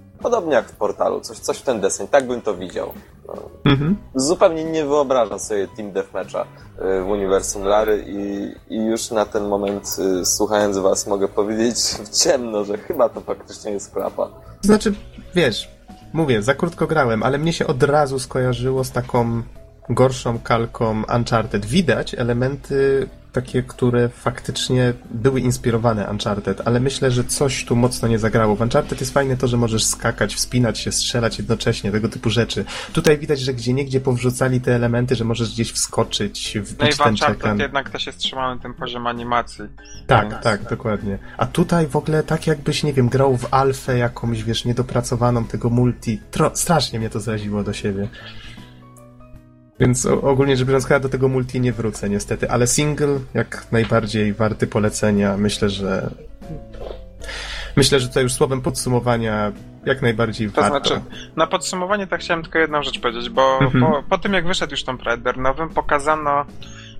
y, Podobnie jak w portalu, coś, coś w ten deseń, tak bym to widział. No, Mhm. zupełnie nie wyobrażam sobie Team Deathmatcha y, w uniwersum Lary i, i już na ten moment, y, słuchając was, mogę powiedzieć w ciemno, że chyba to faktycznie jest klapa. Znaczy, wiesz, mówię, za krótko grałem, ale mnie się od razu skojarzyło z taką gorszą kalką Uncharted. Widać elementy takie, które faktycznie były inspirowane Uncharted, ale myślę, że coś tu mocno nie zagrało. W Uncharted jest fajne to, że możesz skakać, wspinać się, strzelać jednocześnie, tego typu rzeczy. Tutaj widać, że gdzie niegdzie powrzucali te elementy, że możesz gdzieś wskoczyć, No i wbić w ten Uncharted czekan. jednak też jest trzymany ten poziom animacji. Tak, Więc- tak, dokładnie. A tutaj w ogóle tak jakbyś, nie wiem, grał w alfę jakąś, wiesz, niedopracowaną tego multi. Tro strasznie mnie to zraziło do siebie. Więc ogólnie rzecz biorąc, chyba do tego multi nie wrócę niestety, ale single jak najbardziej warty polecenia. Myślę, że myślę, że tutaj już słowem podsumowania jak najbardziej To warto. znaczy, na podsumowanie tak chciałem tylko jedną rzecz powiedzieć, bo Mhm. po, po tym jak wyszedł już Tomb Raider nowym, pokazano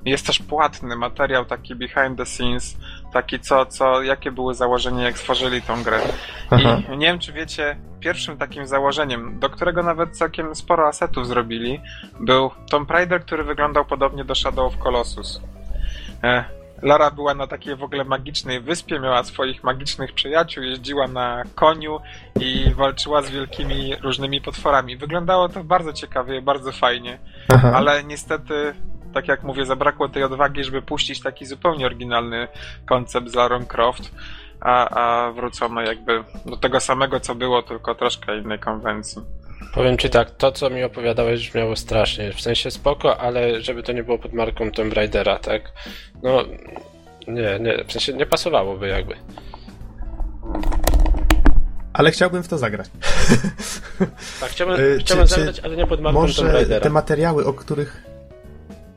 jest też płatny materiał, taki behind the scenes, taki co, co, jakie były założenia, jak stworzyli tą grę. Aha. I nie wiem, czy wiecie, pierwszym takim założeniem, do którego nawet całkiem sporo asetów zrobili, był Tomb Raider, który wyglądał podobnie do Shadow of Colossus. E, Lara była na takiej w ogóle magicznej wyspie, miała swoich magicznych przyjaciół, jeździła na koniu i walczyła z wielkimi różnymi potworami. Wyglądało to bardzo ciekawie, bardzo fajnie, Aha. ale niestety, tak jak mówię, zabrakło tej odwagi, żeby puścić taki zupełnie oryginalny koncept z Larą Croft, a, a wrócono jakby do tego samego, co było, tylko troszkę innej konwencji. Powiem ci tak, to co mi opowiadałeś brzmiało strasznie. W sensie spoko, ale żeby to nie było pod marką Tomb Raidera, tak? No, nie, nie, w sensie nie pasowałoby jakby. Ale chciałbym w to zagrać. Tak, chciałbym, Y, chciałbym czy- czy zagrać, ale nie pod marką Tomb Może Raidera. te materiały, o których,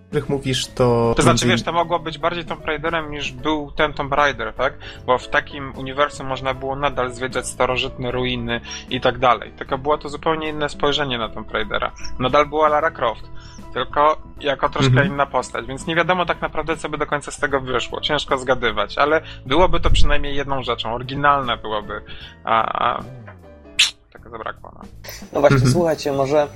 których mówisz, to... To znaczy, wiesz, to mogło być bardziej Tomb Raiderem niż był ten Tomb Raider, tak? Bo w takim uniwersum można było nadal zwiedzać starożytne ruiny i tak dalej. Tylko było to zupełnie inne spojrzenie na Tomb Raidera. Nadal była Lara Croft, tylko jako troszkę Mhm. inna postać, więc nie wiadomo tak naprawdę, co by do końca z tego wyszło. Ciężko zgadywać, ale byłoby to przynajmniej jedną rzeczą. Oryginalne byłoby, a... a... Tego zabrakło, no. No właśnie, Mhm. słuchajcie, może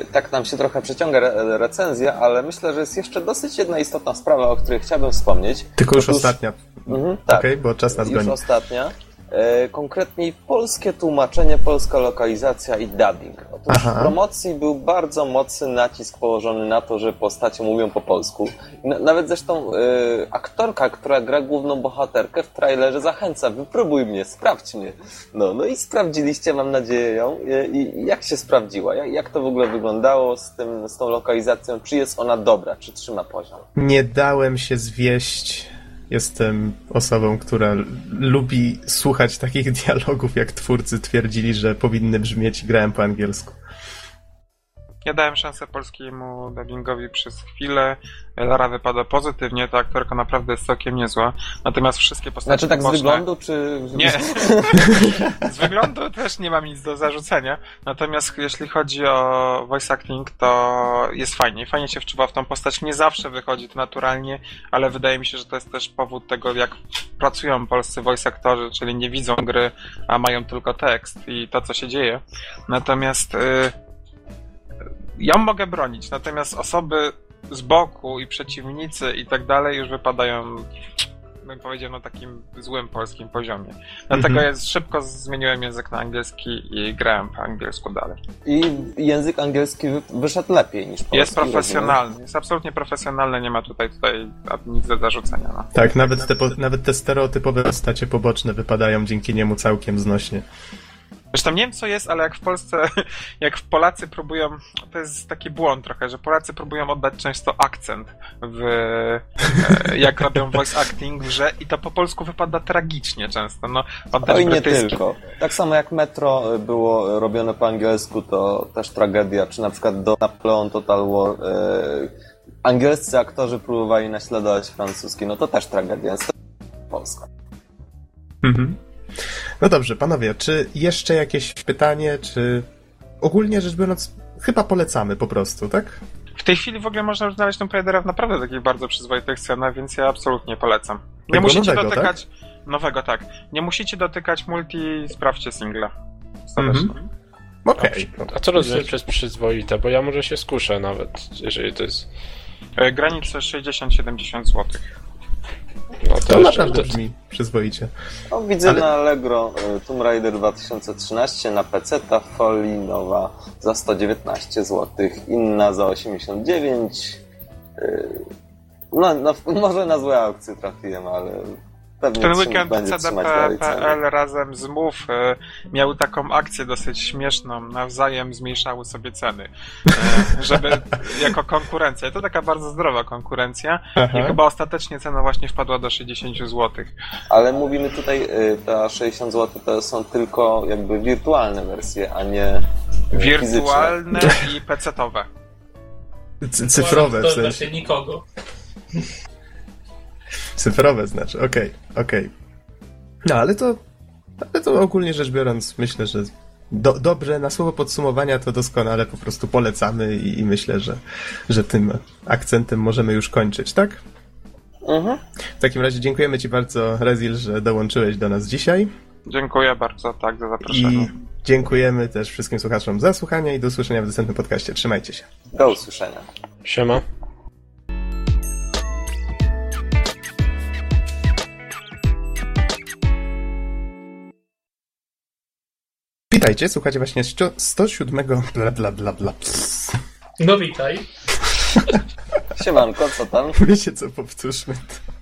y, tak nam się trochę przeciąga re, recenzja, ale myślę, że jest jeszcze dosyć jedna istotna sprawa, o której chciałbym wspomnieć. Tylko już Otóż- ostatnia, Mhm, tak, okej? Bo czas nas już goni. ostatnia. E, konkretniej polskie tłumaczenie, polska lokalizacja i dubbing. Otóż Aha. w promocji był bardzo mocny nacisk położony na to, że postacie mówią po polsku. Nawet zresztą e, aktorka, która gra główną bohaterkę w trailerze zachęca, wypróbuj mnie, sprawdź mnie. No, no i sprawdziliście, mam nadzieję, ją. E, I jak się sprawdziła? Jak, jak to w ogóle wyglądało z, tym, z tą lokalizacją? Czy jest ona dobra? Czy trzyma poziom? Nie dałem się zwieść. Jestem osobą, która lubi słuchać takich dialogów, jak twórcy twierdzili, że powinny brzmieć grałem po angielsku. Ja dałem szansę polskiemu dubbingowi przez chwilę. Lara wypada pozytywnie, ta aktorka naprawdę jest całkiem niezła. Natomiast wszystkie postacie Znaczy tak z boczne- wyglądu, czy... Nie. Z wyglądu też nie mam nic do zarzucenia. Natomiast jeśli chodzi o voice acting, to jest fajnie. Fajnie się wczuwa w tą postać. Nie zawsze wychodzi to naturalnie, ale wydaje mi się, że to jest też powód tego, jak pracują polscy voice aktorzy, czyli nie widzą gry, a mają tylko tekst i to, co się dzieje. Natomiast y, ją mogę bronić, natomiast osoby z boku i przeciwnicy i tak dalej już wypadają bym powiedział na takim złym polskim poziomie. Dlatego Mhm. jest, szybko zmieniłem język na angielski i grałem po angielsku dalej. I język angielski wy- wyszedł lepiej niż polski. Jest rozumiem. profesjonalny, jest absolutnie profesjonalny, nie ma tutaj, tutaj nic do zarzucenia. No. Tak, nawet te, po, nawet te stereotypowe postacie poboczne wypadają dzięki niemu całkiem znośnie. Zresztą nie wiem co jest, ale jak w Polsce, jak w Polacy próbują, to jest taki błąd trochę, że Polacy próbują oddać często akcent w, e, jak robią voice acting w grze i to po polsku wypada tragicznie często, no oddać Oj, nie brytyjski. tylko. Tak samo jak Metro było robione po angielsku, to też tragedia. Czy na przykład do Napoleon Total War e, angielscy aktorzy próbowali naśladować francuski, no to też tragedia. Jest to Polska. Mhm. No dobrze, panowie, czy jeszcze jakieś pytanie, czy ogólnie rzecz biorąc, chyba polecamy po prostu, tak? W tej chwili w ogóle można już znaleźć Tomb Raidera w naprawdę takich bardzo przyzwoitych cenach, więc ja absolutnie polecam. Nie Tego musicie nowego, dotykać... Nowego, tak. Nie musicie dotykać multi, sprawdźcie singla. Mhm. Okej. A co rozumiesz przez przyzwoite? Bo ja może się skuszę nawet, jeżeli to jest... E, Granice 60-70 zł. No To już- naprawdę brzmi przyzwoicie. No, widzę Ale- na Allegro e, Tomb Raider 2013 na PC ta folii nowa za 119 zł, inna za 89. E, No, no, może na złe aukcje trafiłem, ale pewnie Ten weekend. CDP.pl razem z Move e, miał taką akcję dosyć śmieszną, nawzajem zmniejszały sobie ceny, e, żeby jako konkurencja. To taka bardzo zdrowa konkurencja Aha. i chyba ostatecznie cena właśnie wpadła do 60 zł. Ale mówimy tutaj, y, ta 60 zł to są tylko jakby wirtualne wersje, a nie y, fizyczne. Wirtualne i pecetowe. Cyfrowe w To sensie. znaczy nikogo. Cyfrowe znaczy, okej, okej. No ale to, ale to ogólnie rzecz biorąc, myślę, że do, dobrze, na słowo podsumowania to doskonale po prostu polecamy i, i myślę, że, że tym akcentem możemy już kończyć, tak? Mhm. W takim razie dziękujemy Ci bardzo, Rezil, że dołączyłeś do nas dzisiaj. Dziękuję bardzo, tak, za zaproszenie. I dziękujemy też wszystkim słuchaczom za słuchanie i do usłyszenia w następnym podcaście. Trzymajcie się. Do usłyszenia. Siema. Witajcie, słuchacie właśnie sto- 107 bla bla bla bla. No witaj. Siemanko, co tam? Wiecie co, powtórzmy to.